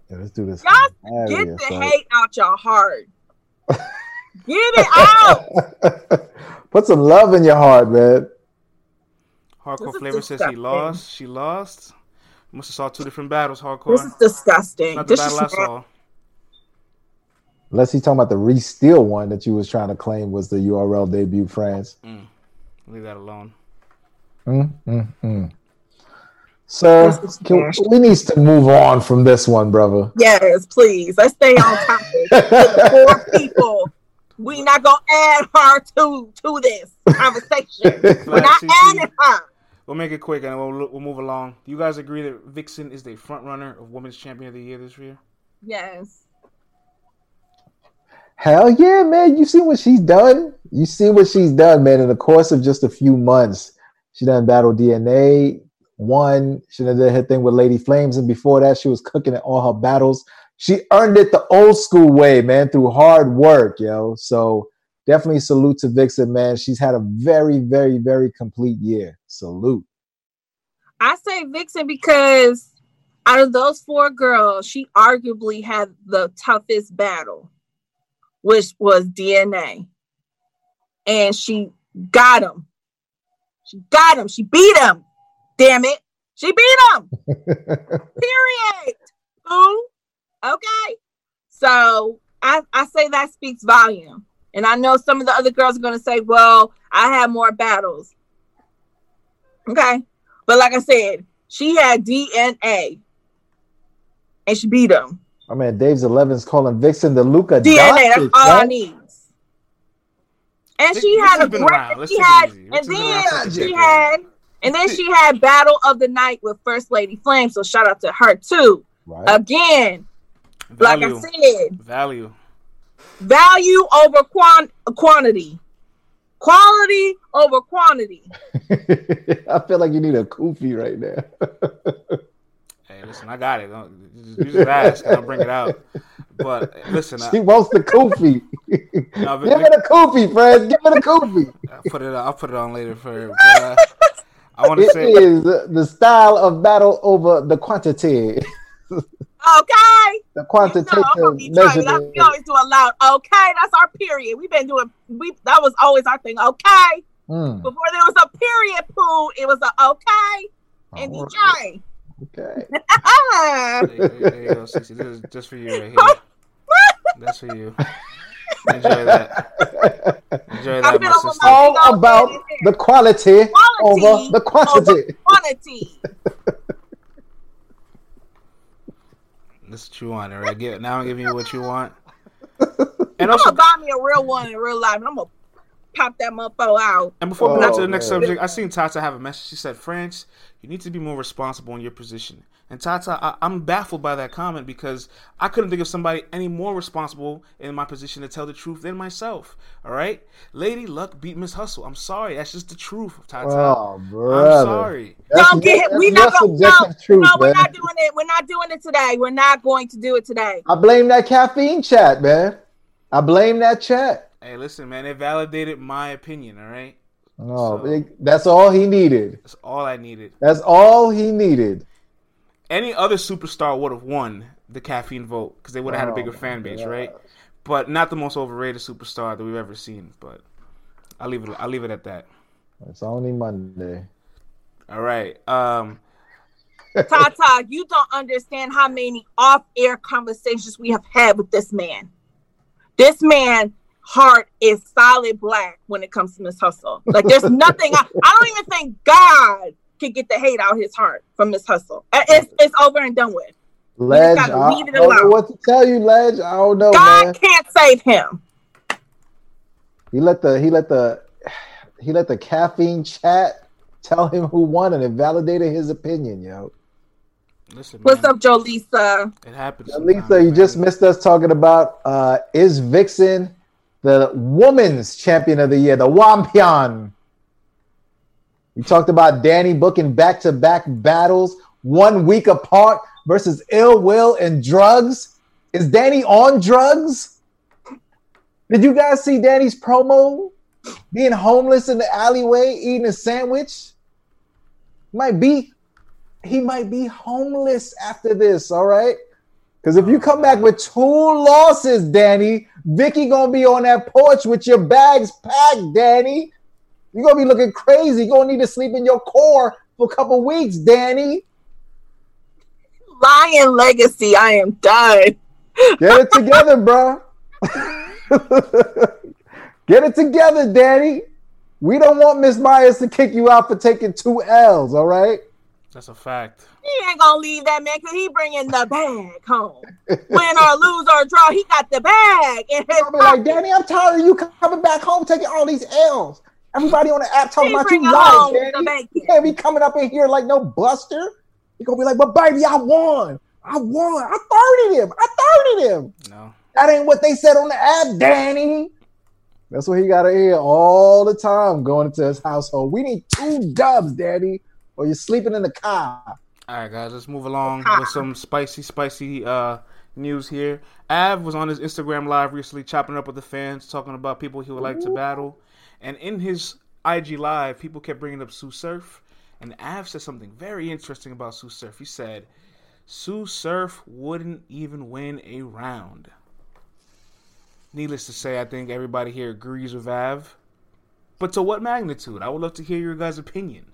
Yeah, let's do this. Y'all get the hate out your heart. get it out. Put some love in your heart, man. Hardcore Flavor says he lost. She lost. Must have saw two different battles. Hardcore. This is disgusting. Not the this battle I saw. Unless he's talking about the re-steal one that you was trying to claim was the URL debut, France. Mm. Leave that alone. Mm, mm, So can, we need to move on from this one, brother. Yes, please. Let's stay on topic. Four people. We not gonna add her to to this conversation. We're not adding her. We'll make it quick and we'll we'll move along. Do you guys agree that Vixen is the front runner of Women's Champion of the Year this year? Yes. Hell yeah, man! You see what she's done. You see what she's done, man. In the course of just a few months, she done battle DNA. One, she did her thing with Lady Flames, and before that, she was cooking at all her battles. She earned it the old school way, man, through hard work, yo. So definitely salute to Vixen, man. She's had a very, very, very complete year. Salute. I say Vixen because out of those four girls, she arguably had the toughest battle, which was DNA. And she got him. She got him. She beat him. Damn it. She beat him. Period. Who? Okay. So I, I say that speaks volume. And I know some of the other girls are going to say, well, I have more battles. Okay. But like I said, she had DNA and she beat him. I mean, Dave's 11's calling Vixen the Luca DNA. Doncic, that's all right? I need. And she this had a great. She had, and then she had, and then she had Battle of the Night with First Lady Flame. So shout out to her too. Right. Again, Value. like I said, value value over quant- quantity, quality over quantity. I feel like you need a kufi right now. hey, listen, I got it. You just ask, I'll bring it out. But listen, she I, wants the kufi. No, Give it a kufi, Fred. Give it a kufi. I'll put it. I'll put it on later for her. But, uh, I want to say it is the style of battle over the quantity. Okay. The quantitative you know, measurement. We always do a loud okay. That's our period. We've been doing we that was always our thing. Okay. Mm. Before there was a period poo, it was a okay and oh, DJ. Okay. hey, hey, hey, yo, this is just for you right here. That's for you. Enjoy that. Enjoy that, my sister. All about the quality, quality over the quantity. Over quantity. That's what you want, all right? Get now I'm giving you what you want. And also, buy me a real one in real life, and I'm gonna pop that motherfucker out. And before we oh, go to the next oh, man. subject, I seen Tata have a message. She said, "France, you need to be more responsible in your position." And Tata, I, am baffled by that comment because I couldn't think of somebody any more responsible in my position to tell the truth than myself. All right, Lady Luck beat Miss Hustle. I'm sorry, that's just the truth, Tata. Oh, brother. I'm sorry. That's, Don't get it. We not gonna. No, truth, no, we're not doing it. We're not doing it today. We're not going to do it today. I blame that caffeine chat, man. I blame that chat. Hey, listen, man. It validated my opinion. All right. Oh, so, that's all he needed. That's all I needed. That's all he needed any other superstar would have won the caffeine vote because they would have oh, had a bigger oh, fan base, right? But not the most overrated superstar that we've ever seen. But I'll leave it. I'll leave it at that. It's only Monday. All right. Um, Tata, you don't understand how many off-air conversations we have had with this man. This man heart is solid black when it comes to Miss Hustle. Like there's nothing. I, I don't even think God can get the hate out his heart from this hustle. It's it's over and done with. Ledge, I don't know what to tell you, Ledge. I don't know. God man. can't save him. He let the he let the he let the caffeine chat tell him who won and it validated his opinion, yo. Listen, What's man. up, Jolisa? It happens. Lisa, you man. just missed us talking about uh is Vixen the woman's champion of the year, the Wampion. We talked about Danny booking back to back battles one week apart versus Ill Will and drugs. Is Danny on drugs? Did you guys see Danny's promo? Being homeless in the alleyway, eating a sandwich? Might be, he might be homeless after this, all right? Because if you come back with two losses, Danny, Vicky gonna be on that porch with your bags packed, Danny. You're gonna be looking crazy. You're gonna need to sleep in your core for a couple weeks, Danny. Lion legacy. I am done. Get it together, bro. Get it together, Danny. We don't want Miss Myers to kick you out for taking two L's, all right? That's a fact. He ain't gonna leave that man because he bringing the bag home. Win or lose or draw, he got the bag. And I'll be like, Danny, I'm tired of you coming back home taking all these L's. Everybody on the app talking about you bringing lying, home the Danny. bacon. You can't be coming up in here like no buster. You gonna be like, but baby, I won. I won. I thirded him. I thirded him. No. That ain't what they said on the app, Danny. That's what he got to hear all the time going into his household. We need two dubs, Daddy, or you're sleeping in the car. All right, guys, let's move along with some spicy, spicy uh, news here. Av was on his Instagram live recently, chopping up with the fans, talking about people he would like to battle. And in his IG live, people kept bringing up Sue Surf, and Av said something very interesting about Sue Surf. He said, "Sue Surf wouldn't even win a round." Needless to say, I think everybody here agrees with Av. But to what magnitude? I would love to hear your guys' opinion.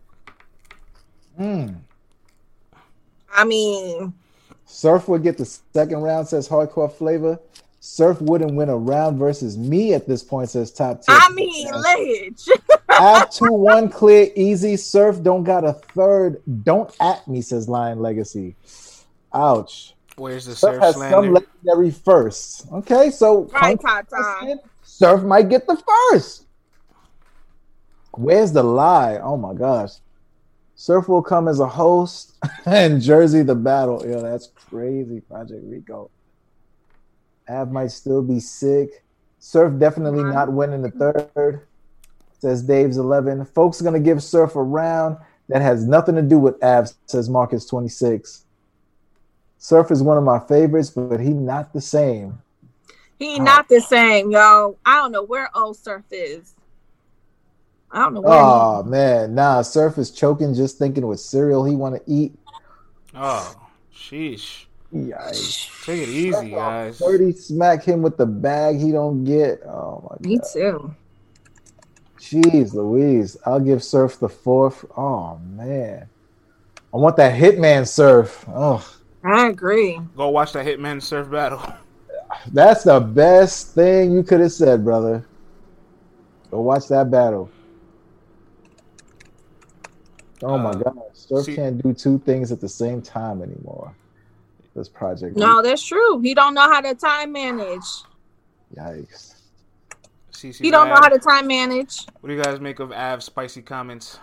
Hmm. I mean, Surf would get the second round, says Hardcore Flavor. Surf wouldn't win a round versus me at this point, says Top 10. I mean, Ledge. Av 2 1 clear, easy. Surf don't got a third. Don't at me, says Lion Legacy. Ouch. Where's the Surf Surf has some legendary firsts. Okay, so Right, come- Tata. Surf might get the first. Where's the lie? Oh my gosh. Surf will come as a host and Jersey the battle. Yo, that's crazy, Project Rico. Av might still be sick. Surf definitely not winning the third. Says Dave's 11. Folks are going to give Surf a round that has nothing to do with Av, says Marcus 26. Surf is one of my favorites, but he not the same. He not the same, yo. I don't know where old Surf is. I don't know where. Oh man, nah. Surf is choking just thinking what cereal he want to eat. Oh, sheesh. Yikes! Take it easy, guys. Thirty smack him with the bag he don't get. Oh my he. Me too. Jeez, Louise. I'll give Surf the fourth. Oh man, I want that Hitman Surf. Oh, I agree. Go watch that Hitman Surf battle. that's the best thing you could have said, brother. Go watch that battle. Oh my Uh, god, Surf see- can't do two things at the same time anymore. This project. No, that's true. He don't know how to time manage. Yikes. CC He don't know how to time manage. What do you guys make of Av's spicy comments?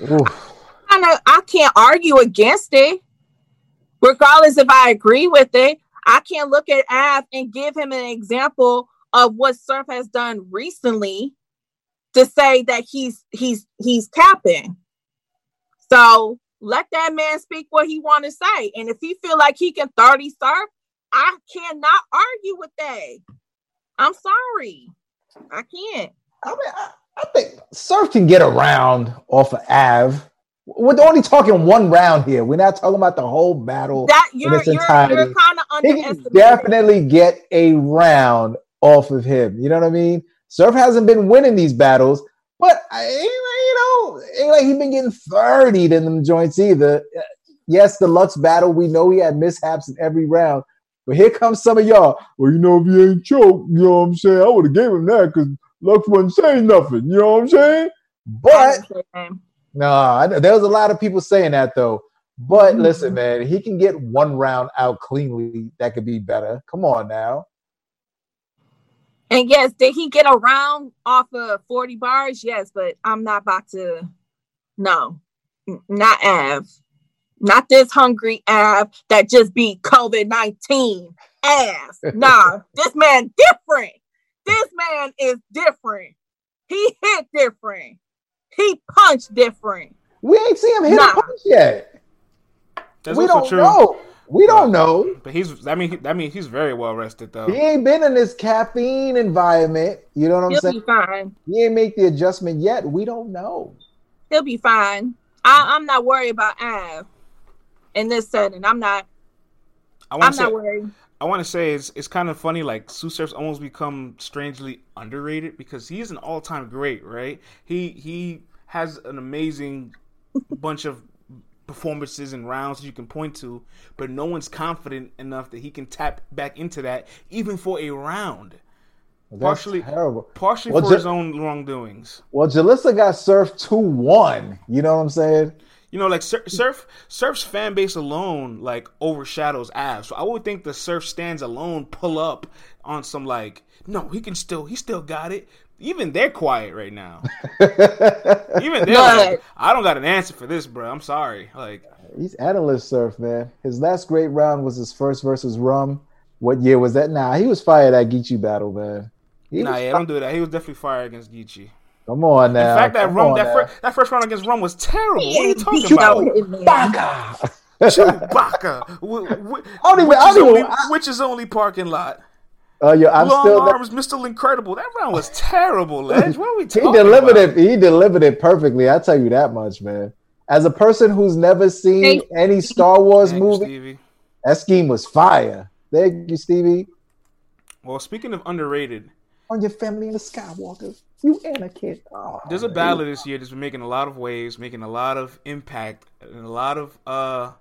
Oof. I know I can't argue against it, regardless if I agree with it. I can't look at Av and give him an example of what Surf has done recently to say that he's he's he's capping. So let that man speak what he want to say, and if he feel like he can thirty Surf, I cannot argue with that. I'm sorry, I can't. I mean, I, I think Surf can get around off of Av. We're only talking one round here. We're not talking about the whole battle. That you're you're, you're kind of He can underestimating. definitely get a round off of him. You know what I mean? Surf hasn't been winning these battles, but I, know, ain't like he's been getting 30 in them joints either. Yes, the Lux battle, we know he had mishaps in every round. But here comes some of y'all. Well, you know, if he ain't choked, you know what I'm saying? I would have gave him that because Lux wasn't saying nothing. You know what I'm saying? But no, I there was a lot of people saying that though. But Mhm. listen, man, he can get one round out cleanly. That could be better. Come on now. And yes, did he get around off of 40 bars? Yes, but I'm not about to. No, not Av. Not this hungry Av that just beat COVID 19 ass. Nah, this man different. This man is different. He hit different. He punched different. We ain't seen him hit Nah. a punch yet. That's we don't true. know. We don't know. But he's, I mean, he, I mean, he's very well rested though. He ain't been in this caffeine environment. You know what I'm He'll saying? be fine. He ain't make the adjustment yet. We don't know. He'll be fine. I, I'm not worried about Av in this setting. I'm not. I I'm want to not say, worried. I want to say it's it's kind of funny. Like Sue Surf's almost become strangely underrated because he's an all time great, right? He he has an amazing bunch of performances and rounds you can point to, but no one's confident enough that he can tap back into that even for a round. That's partially terrible. partially Well, for his own wrongdoings. Well, Jalissa got surfed two one. You know what I'm saying? You know, like Sur- Surf, Surf's fan base alone like overshadows Av. So I would think the Surf stands alone pull up on some like, no, he can still, he still got it. Even they're quiet right now. Even they're like, I don't got an answer for this, bro. I'm sorry. Like, He's analyst surf, man. His last great round was his first versus Rum. What year was that? Nah, he was fired at Geechi battle, man. He nah, yeah, fi- don't do that. He was definitely fired against Geechi. Come on now. In fact, that come rum, that, now. fir- that first round against Rum was terrible. What are you talking you about? out, man. Baka. Chewbacca, wh- wh- I don't even- which, is don't only, which is only parking lot. Oh, yo, I'm Long still. arms, Mr. Incredible. That round was terrible, Ledge. What are we talking He delivered about? it. He delivered it perfectly. I tell you that much, man. As a person who's never seen Thank any Star Wars Thank movie, Stevie. that scheme was fire. Thank you, Stevie. Well, speaking of underrated, On your family in the Skywalker, you and Anakin. Oh, there's a man. battler this year that's been making a lot of waves, making a lot of impact, and a lot of uh,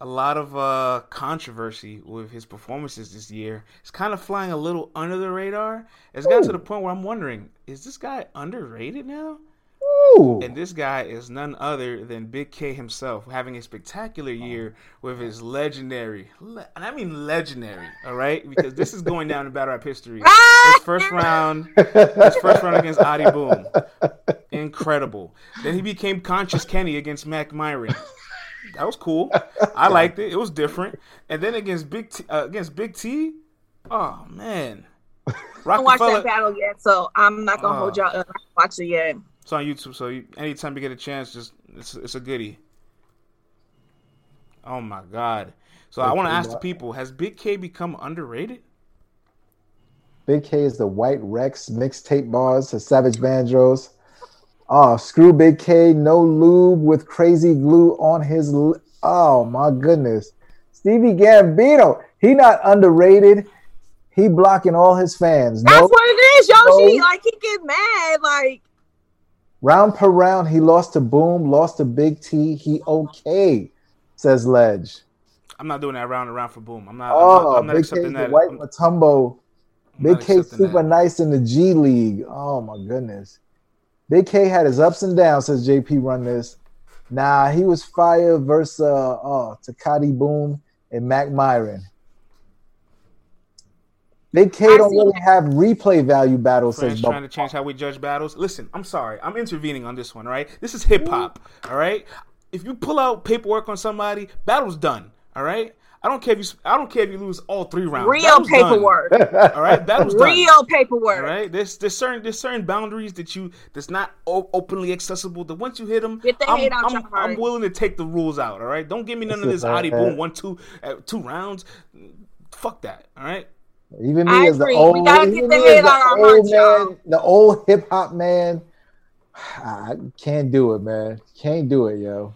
a lot of uh controversy with his performances this year. It's kind of flying a little under the radar. It's gotten to the point where I'm wondering, is this guy underrated now? Ooh. And this guy is none other than Big K himself, having a spectacular year with his legendary, le- and I mean legendary, all right? Because this is going down in battle rap history. His first round, his first round against Adi Boom, incredible. Then he became Conscious Kenny against Mac Myron. That was cool. I liked it. It was different. And then against Big T, uh, against Big T, oh man, I haven't watched that battle yet, so I'm not gonna Oh. hold y'all up. I haven't it yet. It's on YouTube, so you, anytime you get a chance, just it's it's a goodie. Oh my god! So I want to ask the people: Has Big K become underrated? Big K is the White Rex mixtape bars, the Savage Banjos. Oh, screw Big K, no lube with crazy glue on his. Li- oh my goodness, Stevie Gambino, he not underrated. He blocking all his fans. That's No what it is, Yoshi. No. Like he get mad. Like round per round, he lost to Boom, lost to Big T. He okay, says Ledge. I'm not doing that round and round for Boom. I'm not. I'm Oh, not, I'm not Big K's accepting the that. White I'm- Matumbo. Big K super that. nice in the G League. Oh my goodness. Big K had his ups and downs since JP run this. Nah, he was fire versus uh, oh, Takati Boom and Mac Myron. Big K I don't see really have replay value battles. Friends Says trying Bubba. to change how we judge battles. Listen, I'm sorry. I'm intervening on this one. Right, this is hip hop. All right, if you pull out paperwork on somebody, battle's done. All right. I don't care if you. I don't care if you lose all three rounds. real Battle's done. paperwork. All right, battle's done. real paperwork. All right, there's there's certain there's certain boundaries that you that's not o- openly accessible. That once you hit them, Get the I'm, hate out I'm, your heart. I'm willing to take the rules out. All right, don't give me none of this it, Adi boom one two uh, two rounds. Fuck that. All right. Even I me as the agree. Old, even the as the old man, the old hip hop man. I can't do it, man. Can't do it, yo.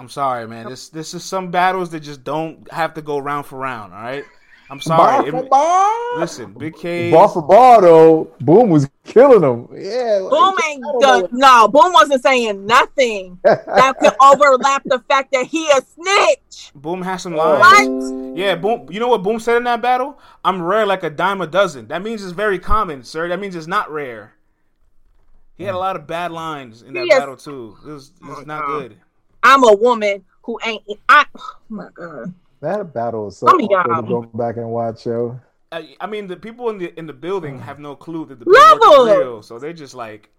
I'm sorry, man. This this is some battles that just don't have to go round for round. All right. I'm sorry. Bar for bar. listen, Big K. Bar for bar though, Boom was killing him. Yeah, Boom like, ain't I done. No, Boom wasn't saying nothing that could overlap the fact that he a snitch. Boom has some lines. What? Yeah, Boom. You know what Boom said in that battle? I'm rare like a dime a dozen. That means it's very common, sir. That means it's not rare. He had a mm. lot of bad lines in that Yes. battle too. It was, it was not good. I'm a woman who ain't. I. Oh my god. That battle is so Some of awkward y'all. to go back and watch, yo. I, I mean, the people in the in the building have no clue that the Level. paperwork is real, so they're just like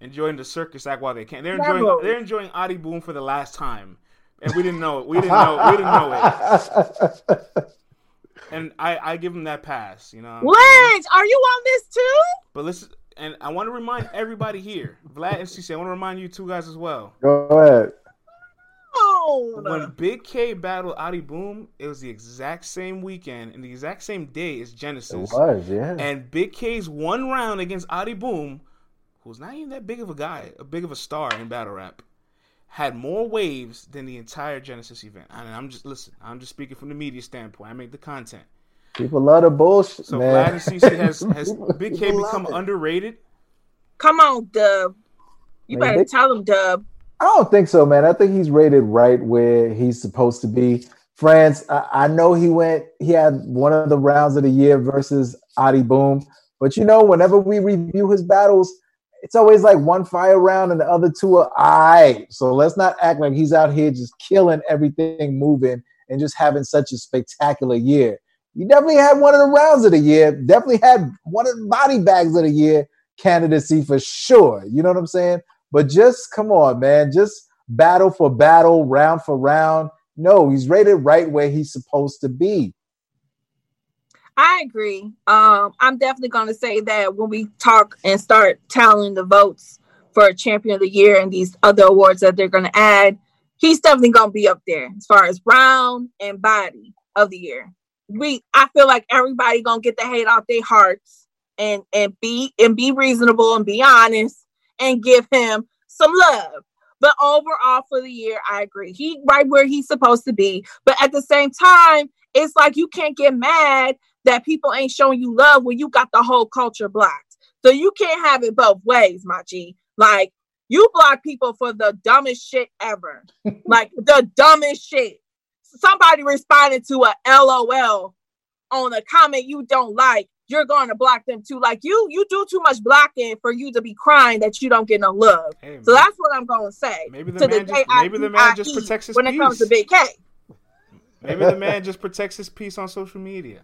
enjoying the circus act while they can. They're enjoying Level. they're enjoying Adi Boom for the last time, and we didn't know it. We didn't know. We didn't know it. And I I give him that pass. You know. Ledge, are you on this too? But listen, and I want to remind everybody here, Vlad and CC, I want to remind you two guys as well. Go ahead. When Big K battled Adi Boom, it was the exact same weekend and the exact same day as Genesis. It was, yeah. And Big K's one round against Adi Boom, who's not even that big of a guy, a big of a star in battle rap, had more waves than the entire Genesis event. And I'm just listen, I'm just speaking from the media standpoint. I make the content. People love the bullshit, So man. Vlad and CC has has Big K become it. underrated. come on, Dub. You Man, better they- tell him, Dub. I don't think so, man. I think he's rated right where he's supposed to be France, I, I, know he went, he had one of the rounds of the year versus Adi Boom. But you know, whenever we review his battles, it's always like one fire round and the other two are right. So let's not act like he's out here just killing everything moving and just having such a spectacular year. He definitely had one of the rounds of the year, definitely had one of the body bags of the year candidacy for sure. You know what I'm saying? But just come on, man. Just battle for battle, round for round. No, he's rated right where he's supposed to be. I agree. Um, I'm definitely going to say that when we talk and start tallying the votes for champion of the year and these other awards that they're going to add, he's definitely going to be up there as far as round and body of the year. We, I feel like everybody going to get the hate off their hearts and and be and be reasonable and be honest and give him some love. But overall for the year, I agree. He right where he's supposed to be. But at the same time, it's like you can't get mad that people ain't showing you love when you got the whole culture blocked. So you can't have it both ways, my G. Like you block people for the dumbest shit ever. like the dumbest shit. Somebody responded to a LOL on a comment you don't like, you're going to block them too. Like you, you do too much blocking for you to be crying that you don't get no love. Hey, so that's what I'm going to say. Maybe the to man, just, maybe the man just protects his when peace. it comes to Big K. Maybe the man just protects his peace on social media.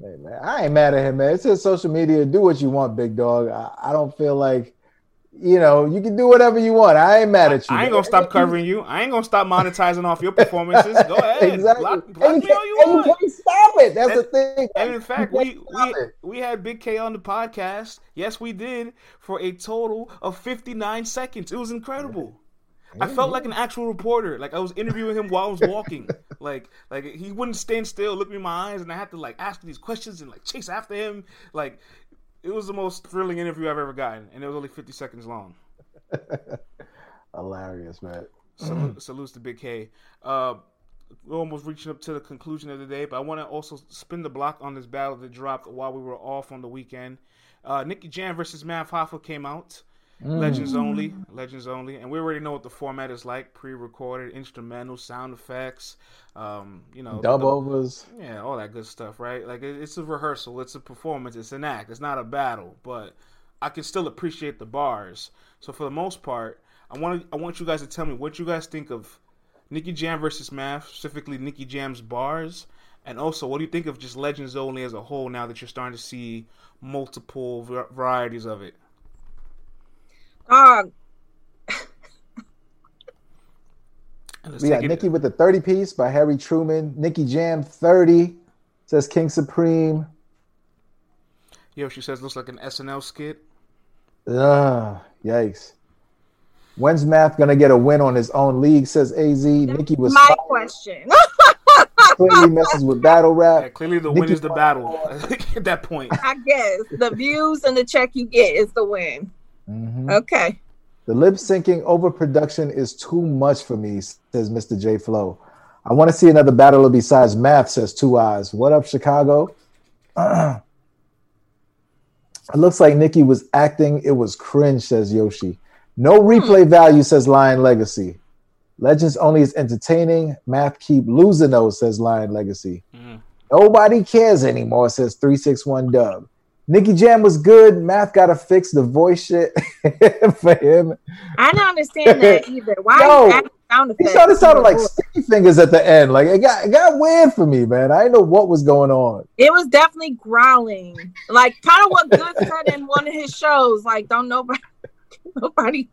Hey man, I ain't mad at him, man. It's his social media. Do what you want, big dog. I, I don't feel like you know, you can do whatever you want. I ain't mad at you. I ain't gonna stop covering you. I ain't gonna stop monetizing off your performances. Go ahead. exactly. Block, block and, you can, you, and you can't stop it. That's and, the thing. And in fact, we we, we had Big K on the podcast. Yes, we did for a total of 59 seconds. It was incredible. I felt like an actual reporter. Like I was interviewing him while I was walking. like like he wouldn't stand still, look me in my eyes, and I had to like ask these questions and like chase after him. Like it was the most thrilling interview I've ever gotten, and it was only fifty seconds long. Hilarious, man. Salute, salutes to Big K. Uh, we're almost reaching up to the conclusion of the day, but I want to also spin the block on this battle that dropped while we were off on the weekend. Uh, Nicky Jam versus Math Hoffa came out. Mm. Legends only, legends only, and we already know what the format is like: pre-recorded, instrumental, sound effects, um, you know, dub overs, yeah, all that good stuff, right? Like it's a rehearsal, it's a performance, it's an act, it's not a battle, but I can still appreciate the bars. So for the most part, I want I want you guys to tell me what you guys think of Nicky Jam versus Math, specifically Nicky Jam's bars, and also what do you think of just Legends only as a whole now that you're starting to see multiple varieties of it. Dog. we got Nicky with the 30 piece by Harry Truman. Nicky Jam 30 says King Supreme. Yo, she says looks like an SNL skit. Ugh, yikes. When's Math gonna get a win on his own league? Says AZ. That's Nicky was my fired. question. clearly messes with battle rap. Yeah, clearly the Nicky win is the battle at that point. I guess the views and the check you get is the win. Mm-hmm. Okay. The lip syncing overproduction is too much for me, says Mr. J Flow. I want to see another battle besides math, says Two Eyes. What up, Chicago? it looks like Nicky was acting. It was cringe, says Yoshi. No replay hmm. value, says Lion Legacy. Legends only is entertaining. Math keep losing those, says Lion Legacy. Mm. Nobody cares anymore, says 361 Dub. Nicky Jam was good. Math got to fix the voice shit for him. I don't understand that either. Why Yo, sound effects? He started sounding like sticky fingers at the end. Like it got it got weird for me, man. I didn't know what was going on. It was definitely growling, like kind of what Good said in one of his shows. Like, don't nobody, nobody.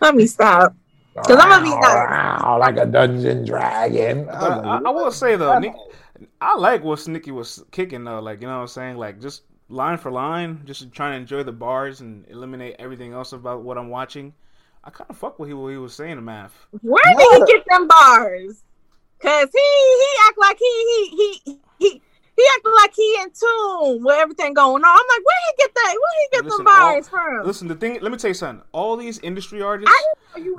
Let me stop. Because I'm gonna be nice. like a dungeon dragon. I, I, I will say though, Nick, I like what Nicky was kicking though. Like you know what I'm saying, like just line for line, just trying to enjoy the bars and eliminate everything else about what I'm watching. I kind of fuck with what he was saying to Math. Where did he get them bars? Cause he he act like he he he he he acted like he in tune with everything going on. I'm like, where he get that? Where he get listen, the bars all, from? Listen, the thing. Let me tell you something. All these industry artists,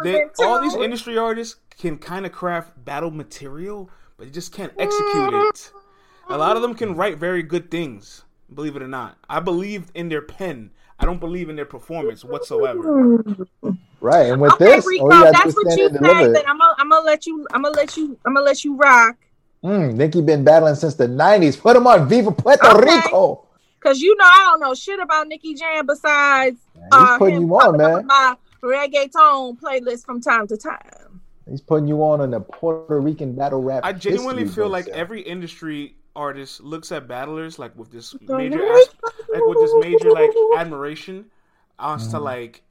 they, all these industry artists can kind of craft battle material, but you just can't execute it. A lot of them can write very good things, believe it or not. I believe in their pen. I don't believe in their performance whatsoever. Right, and with okay, this, Rico, all you gotta do that's what you said. it. I'm gonna I'm gonna let you I'm gonna let you I'm gonna let you rock. Mm, Nicky been battling since the '90s. Put him on Viva Puerto Okay. Rico. Cause you know I don't know shit about Nicky Jam besides He's uh, putting him you on, man. on my reggaeton playlist from time to time. He's putting you on on the Puerto Rican battle rap. I genuinely history feel like yo. every industry artist looks at battlers like with this major, as- like with this major like admiration, as Mm-hmm. to like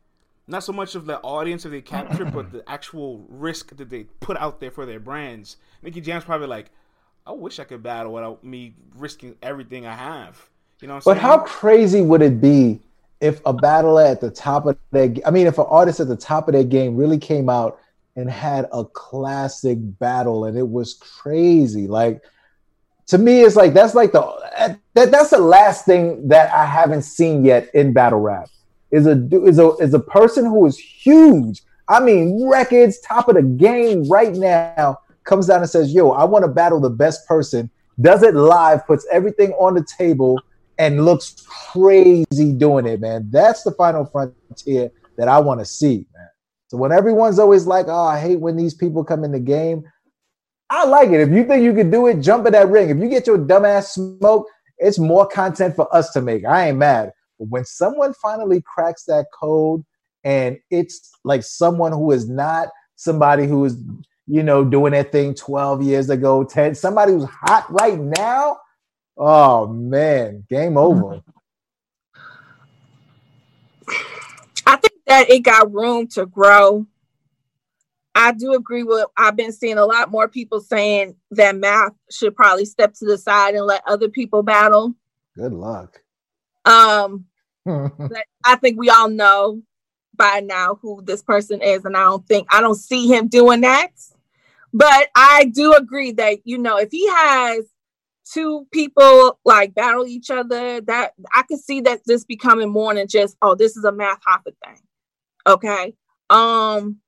not so much of the audience that they capture, but the actual risk that they put out there for their brands. Nicky Jam's probably like, I wish I could battle without me risking everything I have. You know what I'm But saying? how crazy would it be if a battler at the top of their I mean, if an artist at the top of their game really came out and had a classic battle and it was crazy? Like to me, it's like that's like the that, that's the last thing that I haven't seen yet in battle rap. Is a is a is a person who is huge. I mean, records, top of the game right now, comes down and says, "Yo, I want to battle the best person." Does it live, puts everything on the table, and looks crazy doing it, man. That's the final frontier that I want to see, man. So when everyone's always like, "Oh, I hate when these people come in the game," I like it. If you think you can do it, jump in that ring. If you get your dumbass smoke, it's more content for us to make. I ain't mad. But when someone finally cracks that code and it's like someone who is not somebody who is, you know, doing that thing 12 years ago, 10, somebody who's hot right now, oh man, game over. I think that it got room to grow. I do agree with I've been seeing a lot more people saying that math should probably step to the side and let other people battle. Good luck. Um but I think we all know by now who this person is, and I don't think I don't see him doing that. But I do agree that you know if he has two people like battle each other, that I could see that this becoming more than just oh this is a Math Hoffa thing. Okay. Um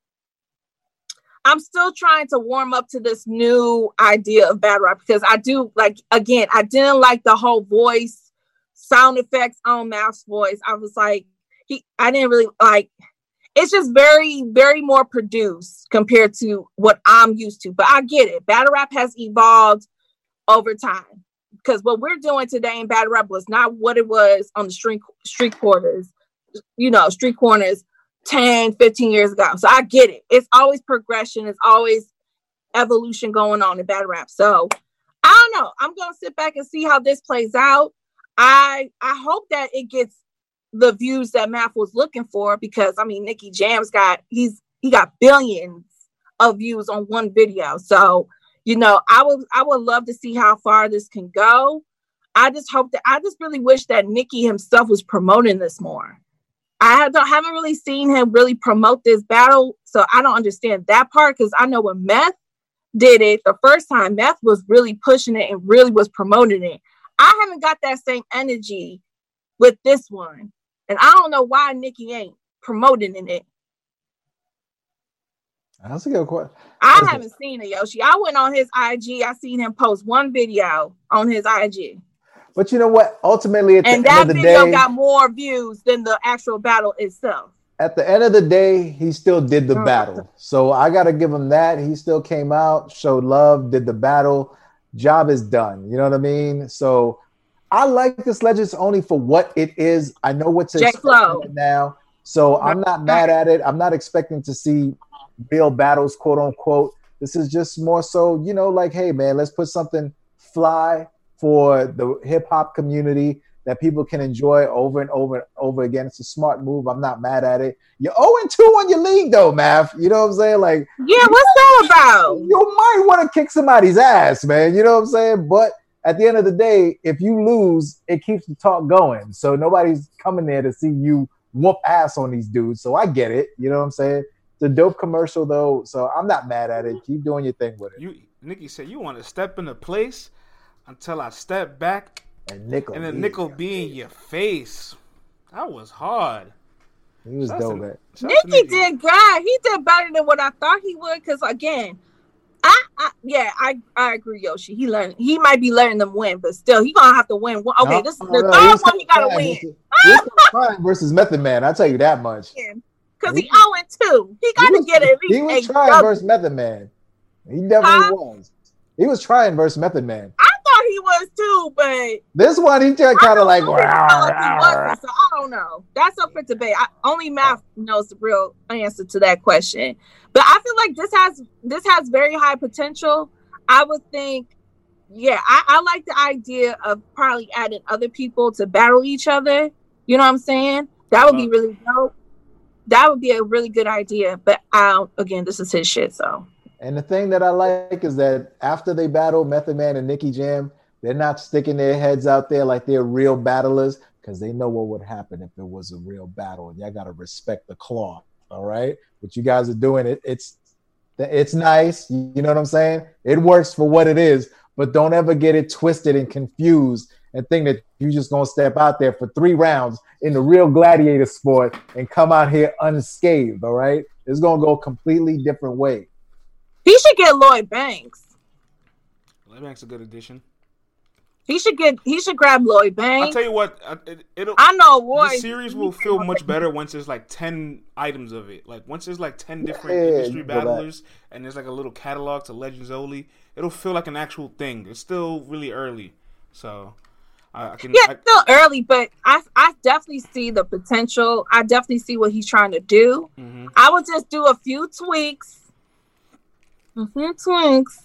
I'm still trying to warm up to this new idea of battle rap because I do like again, I didn't like the whole voice sound effects on Math's voice. I was like, he I didn't really like it's just very, very more produced compared to what I'm used to. But I get it. Battle rap has evolved over time. Because what we're doing today in battle rap was not what it was on the street street corners, you know, street corners 10, 15 years ago. So I get it. It's always progression, it's always evolution going on in battle rap. So I don't know. I'm gonna sit back and see how this plays out. I I hope that it gets the views that Math was looking for because I mean Nicky Jam's got he's he got billions of views on one video. So you know I would I would love to see how far this can go. I just hope that I just really wish that Nicky himself was promoting this more. I don't, haven't really seen him really promote this battle, so I don't understand that part because I know when Meth did it the first time, Meth was really pushing it and really was promoting it. I haven't got that same energy with this one. And I don't know why Nicky ain't promoting it. That's a good question. I haven't seen it, Yoshi. I went on his IG. I seen him post one video on his IG. But you know what? Ultimately, at the And end that of the video day, got more views than the actual battle itself. at the end of the day, he still did the battle. So I got to give him that. He still came out, showed love, did the battle. Job is done. You know what I mean? So I like this Legends only for what it is. I know what to J. expect now. So I'm not mad at it. I'm not expecting to see real battles, quote unquote. This is just more so, you know, like, hey, man, let's put something fly for the hip hop community that people can enjoy over and over and over again. It's a smart move. I'm not mad at it. You're 0 and 2 on your league, though, Math. You know what I'm saying? Like, Yeah, what's that about? you might want to kick somebody's ass, man. You know what I'm saying? But at the end of the day, if you lose, it keeps the talk going. So nobody's coming there to see you whoop ass on these dudes. So I get it. You know what I'm saying? It's a dope commercial though, so I'm not mad at it. Keep doing your thing with it. You, Nicky said, you want to step in the place until I step back And Nickel, and then nickel be in your face. That was hard. he was Shouts dope. to- Man. shouts did great. He did better than what I thought he would. Because again, I, I yeah, I I agree, Yoshi. He learned. He might be learning them win, but still, he gonna have to win. Okay, No, this is no, the no, third was one. He gotta fine win. versus- he was ah! fine versus Method Man. I tell you that much. because he 0 and 2. He got to get it. He was trying versus Method Man. He definitely huh? was. He was trying versus Method Man. I thought he was too, but this one he just kind of like. so I don't know. That's up for debate. I, only math knows the real answer to that question. But I feel like this has this has very high potential. I would think, yeah, I, I like the idea of probably adding other people to battle each other. You know what I'm saying? That would be really dope. That would be a really good idea. But I again, this is his shit, so and the thing that I like is that after they battle Method Man and Nicky Jam, they're not sticking their heads out there like they're real battlers because they know what would happen if it was a real battle. And y'all got to respect the cloth. All right. What you guys are doing, it, it's it's nice. You know what I'm saying? It works for what it is, but don't ever get it twisted and confused and think that you're just gonna step out there for three rounds in the real gladiator sport and come out here unscathed. All right, it's gonna go a completely different way. He should get Lloyd Banks. Lloyd Banks a good addition. He should get. He should grab Lloyd Banks. I'll tell you what. It, will I know. Boy, the series will feel much better once there's like ten items of it. Like once there's like ten different yeah, industry battlers, and there's like a little catalog to Legends only. It'll feel like an actual thing. It's still really early, so I, I can. Yeah, I, still early, but I I definitely see the potential. I definitely see what he's trying to do. Mm-hmm. I would just do a few tweaks Mm-hmm, twinks.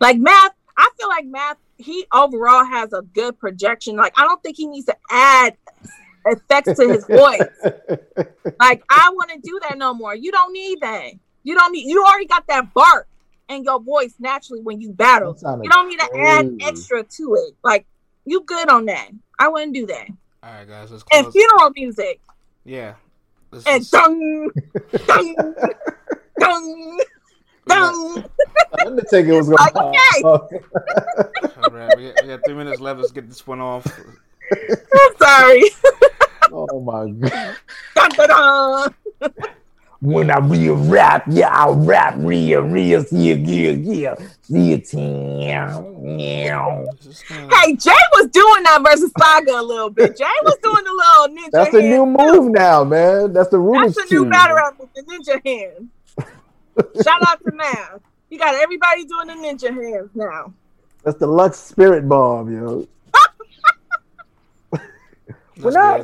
Like math, I feel like math. He overall has a good projection. Like I don't think he needs to add effects to his voice. like I wouldn't do that no more. You don't need that. You don't need. You already got that bark in your voice naturally when you battle. You don't need to add extra to it. Like you good on that. I wouldn't do that. All right, guys. Let's close. And funeral music. Yeah. and is... dung, dung, dung. Undertaker was going to okay. All right, we got, we got three minutes left. Let's get this one off. I'm sorry. oh my god. Dun, dun, dun. when I real rap, yeah, I'll rap real, real, yeah, yeah, yeah, yeah, yeah. Hey, Jay was doing that versus Saga a little bit. Jay was doing a little ninja. That's a new move now, man. That's the Rubik's That's a new battle with the ninja hand. Shout out to Math. You got everybody doing the ninja hands now. That's the Lux Spirit Bomb, yo. well, now,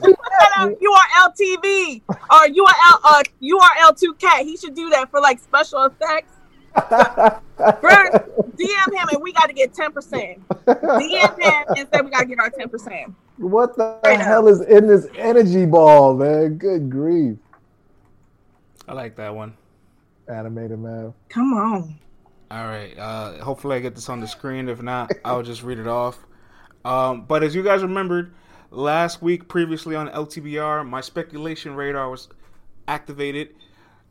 URL TV or URL uh, URL2 cat. He should do that for like special effects. Bro, DM him and we got to get 10%. DM him and say we got to get our 10%. What the right hell now. is in this energy ball, man? Good grief. I like that one animated man. Come on. All right. Uh, hopefully, I get this on the screen. If not, I'll just read it off. Um, but as you guys remembered, last week, previously on LTBR, my speculation radar was activated.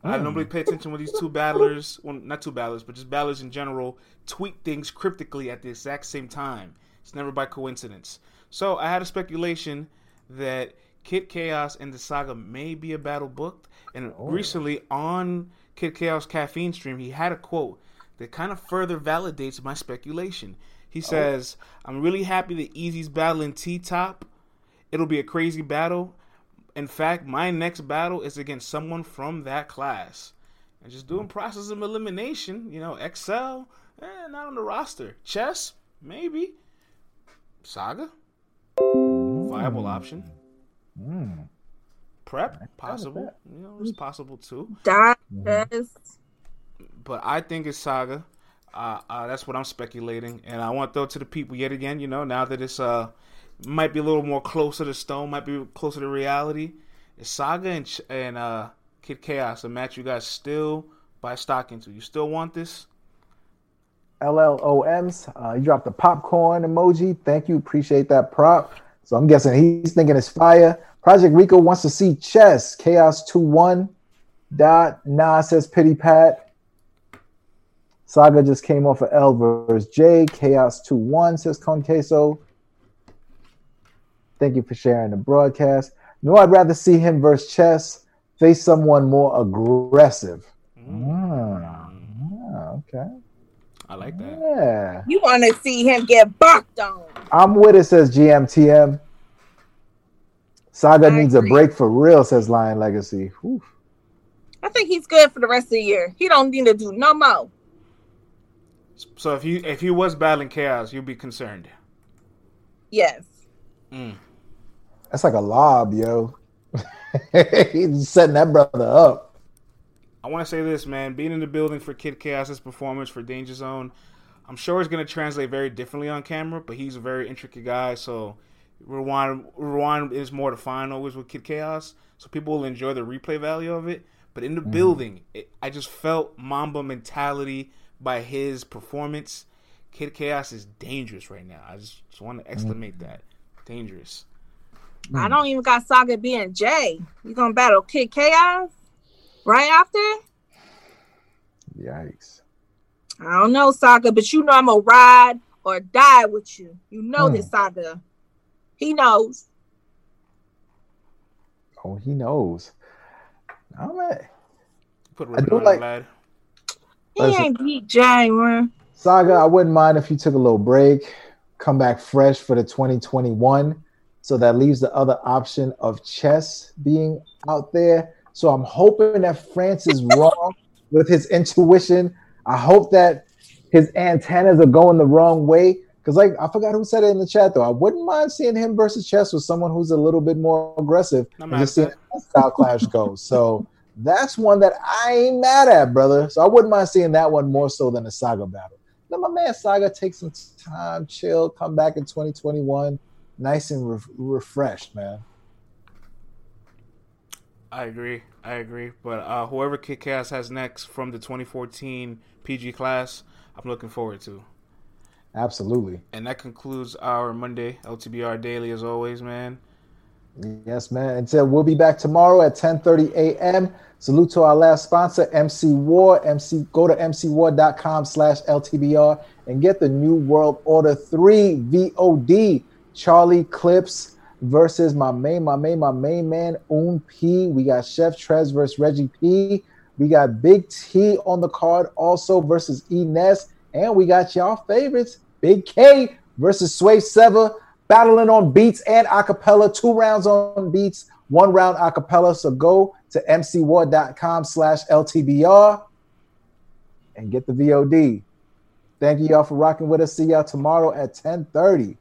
Mm. I hmm. normally pay attention when these two battlers, well, not two battlers, but just battlers in general, tweet things cryptically at the exact same time. It's never by coincidence. So I had a speculation that Kid Chaos and the Saga may be a battle booked. And oh. recently on Kid Chaos Caffeine stream, he had a quote that kind of further validates my speculation. He oh. says, oh. I'm really happy that Easy's battling T Top. It'll be a crazy battle. In fact, my next battle is against someone from that class. And just doing process of elimination, you know, Excel, eh, not on the roster. Chess, maybe. Saga, viable option. Mm prep possible. You know, it's possible too. That is. But I think it's Saga. Uh, uh, that's what I'm speculating, and I want to throw to the people yet again. You know, now that it's uh might be a little more closer to stone, might be closer to reality. It's Saga and and uh, Kid Chaos a match you guys still buy stock into? You still want this? LLOMs. Uh, you dropped the popcorn emoji. Thank you. Appreciate that prop. So I'm guessing he's thinking it's fire. Project Rico wants to see chess. Chaos 2 1. Dot. Nah says Pity Pat. Saga just came off of L versus J. Chaos 2 1 says Conqueso. Thank you for sharing the broadcast. No, I'd rather see him versus chess face someone more aggressive. Mm. Ah, okay. I like that. Yeah. You want to see him get bucked on. I'm with it, says GMTM. Saga needs a break for real, says Lion Legacy. Whew. I think he's good for the rest of the year. He don't need to do no more. So if you if he was battling chaos, you'd be concerned. Yes. Mm. That's like a lob, yo. He's setting that brother up. I want to say this, man. Being in the building for Kid Chaos's performance for Danger Zone, I'm sure it's going to translate very differently on camera, but he's a very intricate guy. So rewind, rewind is more defined always with Kid Chaos, so people will enjoy the replay value of it. But in the mm. building, it, I just felt Mamba mentality by his performance. Kid Chaos is dangerous right now. I just, just want to mm. exclamate mm. that dangerous. I don't even got Saga being Jay. You gonna battle Kid Chaos right after? Yikes. I don't know, Saga, but you know I'm gonna ride or die with you. You know hmm. this, Saga. He knows. Oh, he knows. All right. Put I do like. Lad. He Listen, ain't beat Jay, man. Saga, I wouldn't mind if you took a little break, come back fresh for the 2021 so that leaves the other option of chess being out there. So I'm hoping that France is wrong with his intuition. I hope that his antennas are going the wrong way. Because like I forgot who said it in the chat though. I wouldn't mind seeing him versus chess with someone who's a little bit more aggressive and just seeing how style clash goes. So that's one that I ain't mad at, brother. So I wouldn't mind seeing that one more so than a saga battle. Let my man Saga take some time, chill, come back in 2021 nice and re- refreshed, man. I agree. I agree. But uh, whoever Kick Chaos has next from the 2014 PG class, I'm looking forward to. Absolutely. And that concludes our Monday LTBR daily, as always, man. Yes, man. Until we'll be back tomorrow at 10:30 a.m. Salute to our last sponsor, MC War. MC, go to mcwar.com slash LTBR and get the New World Order 3 VOD Charlie Clips versus my main, my main, my main man, Un P. We got Chef Trez versus Reggie P. We got Big T on the card also versus Ines. And we got y'all favorites, Big K versus Swave Sevah, battling on beats and acapella, two rounds on beats, one round acapella. So go to mcwar.com slash LTBR and get the VOD. Thank you y'all for rocking with us. See y'all tomorrow at 1030.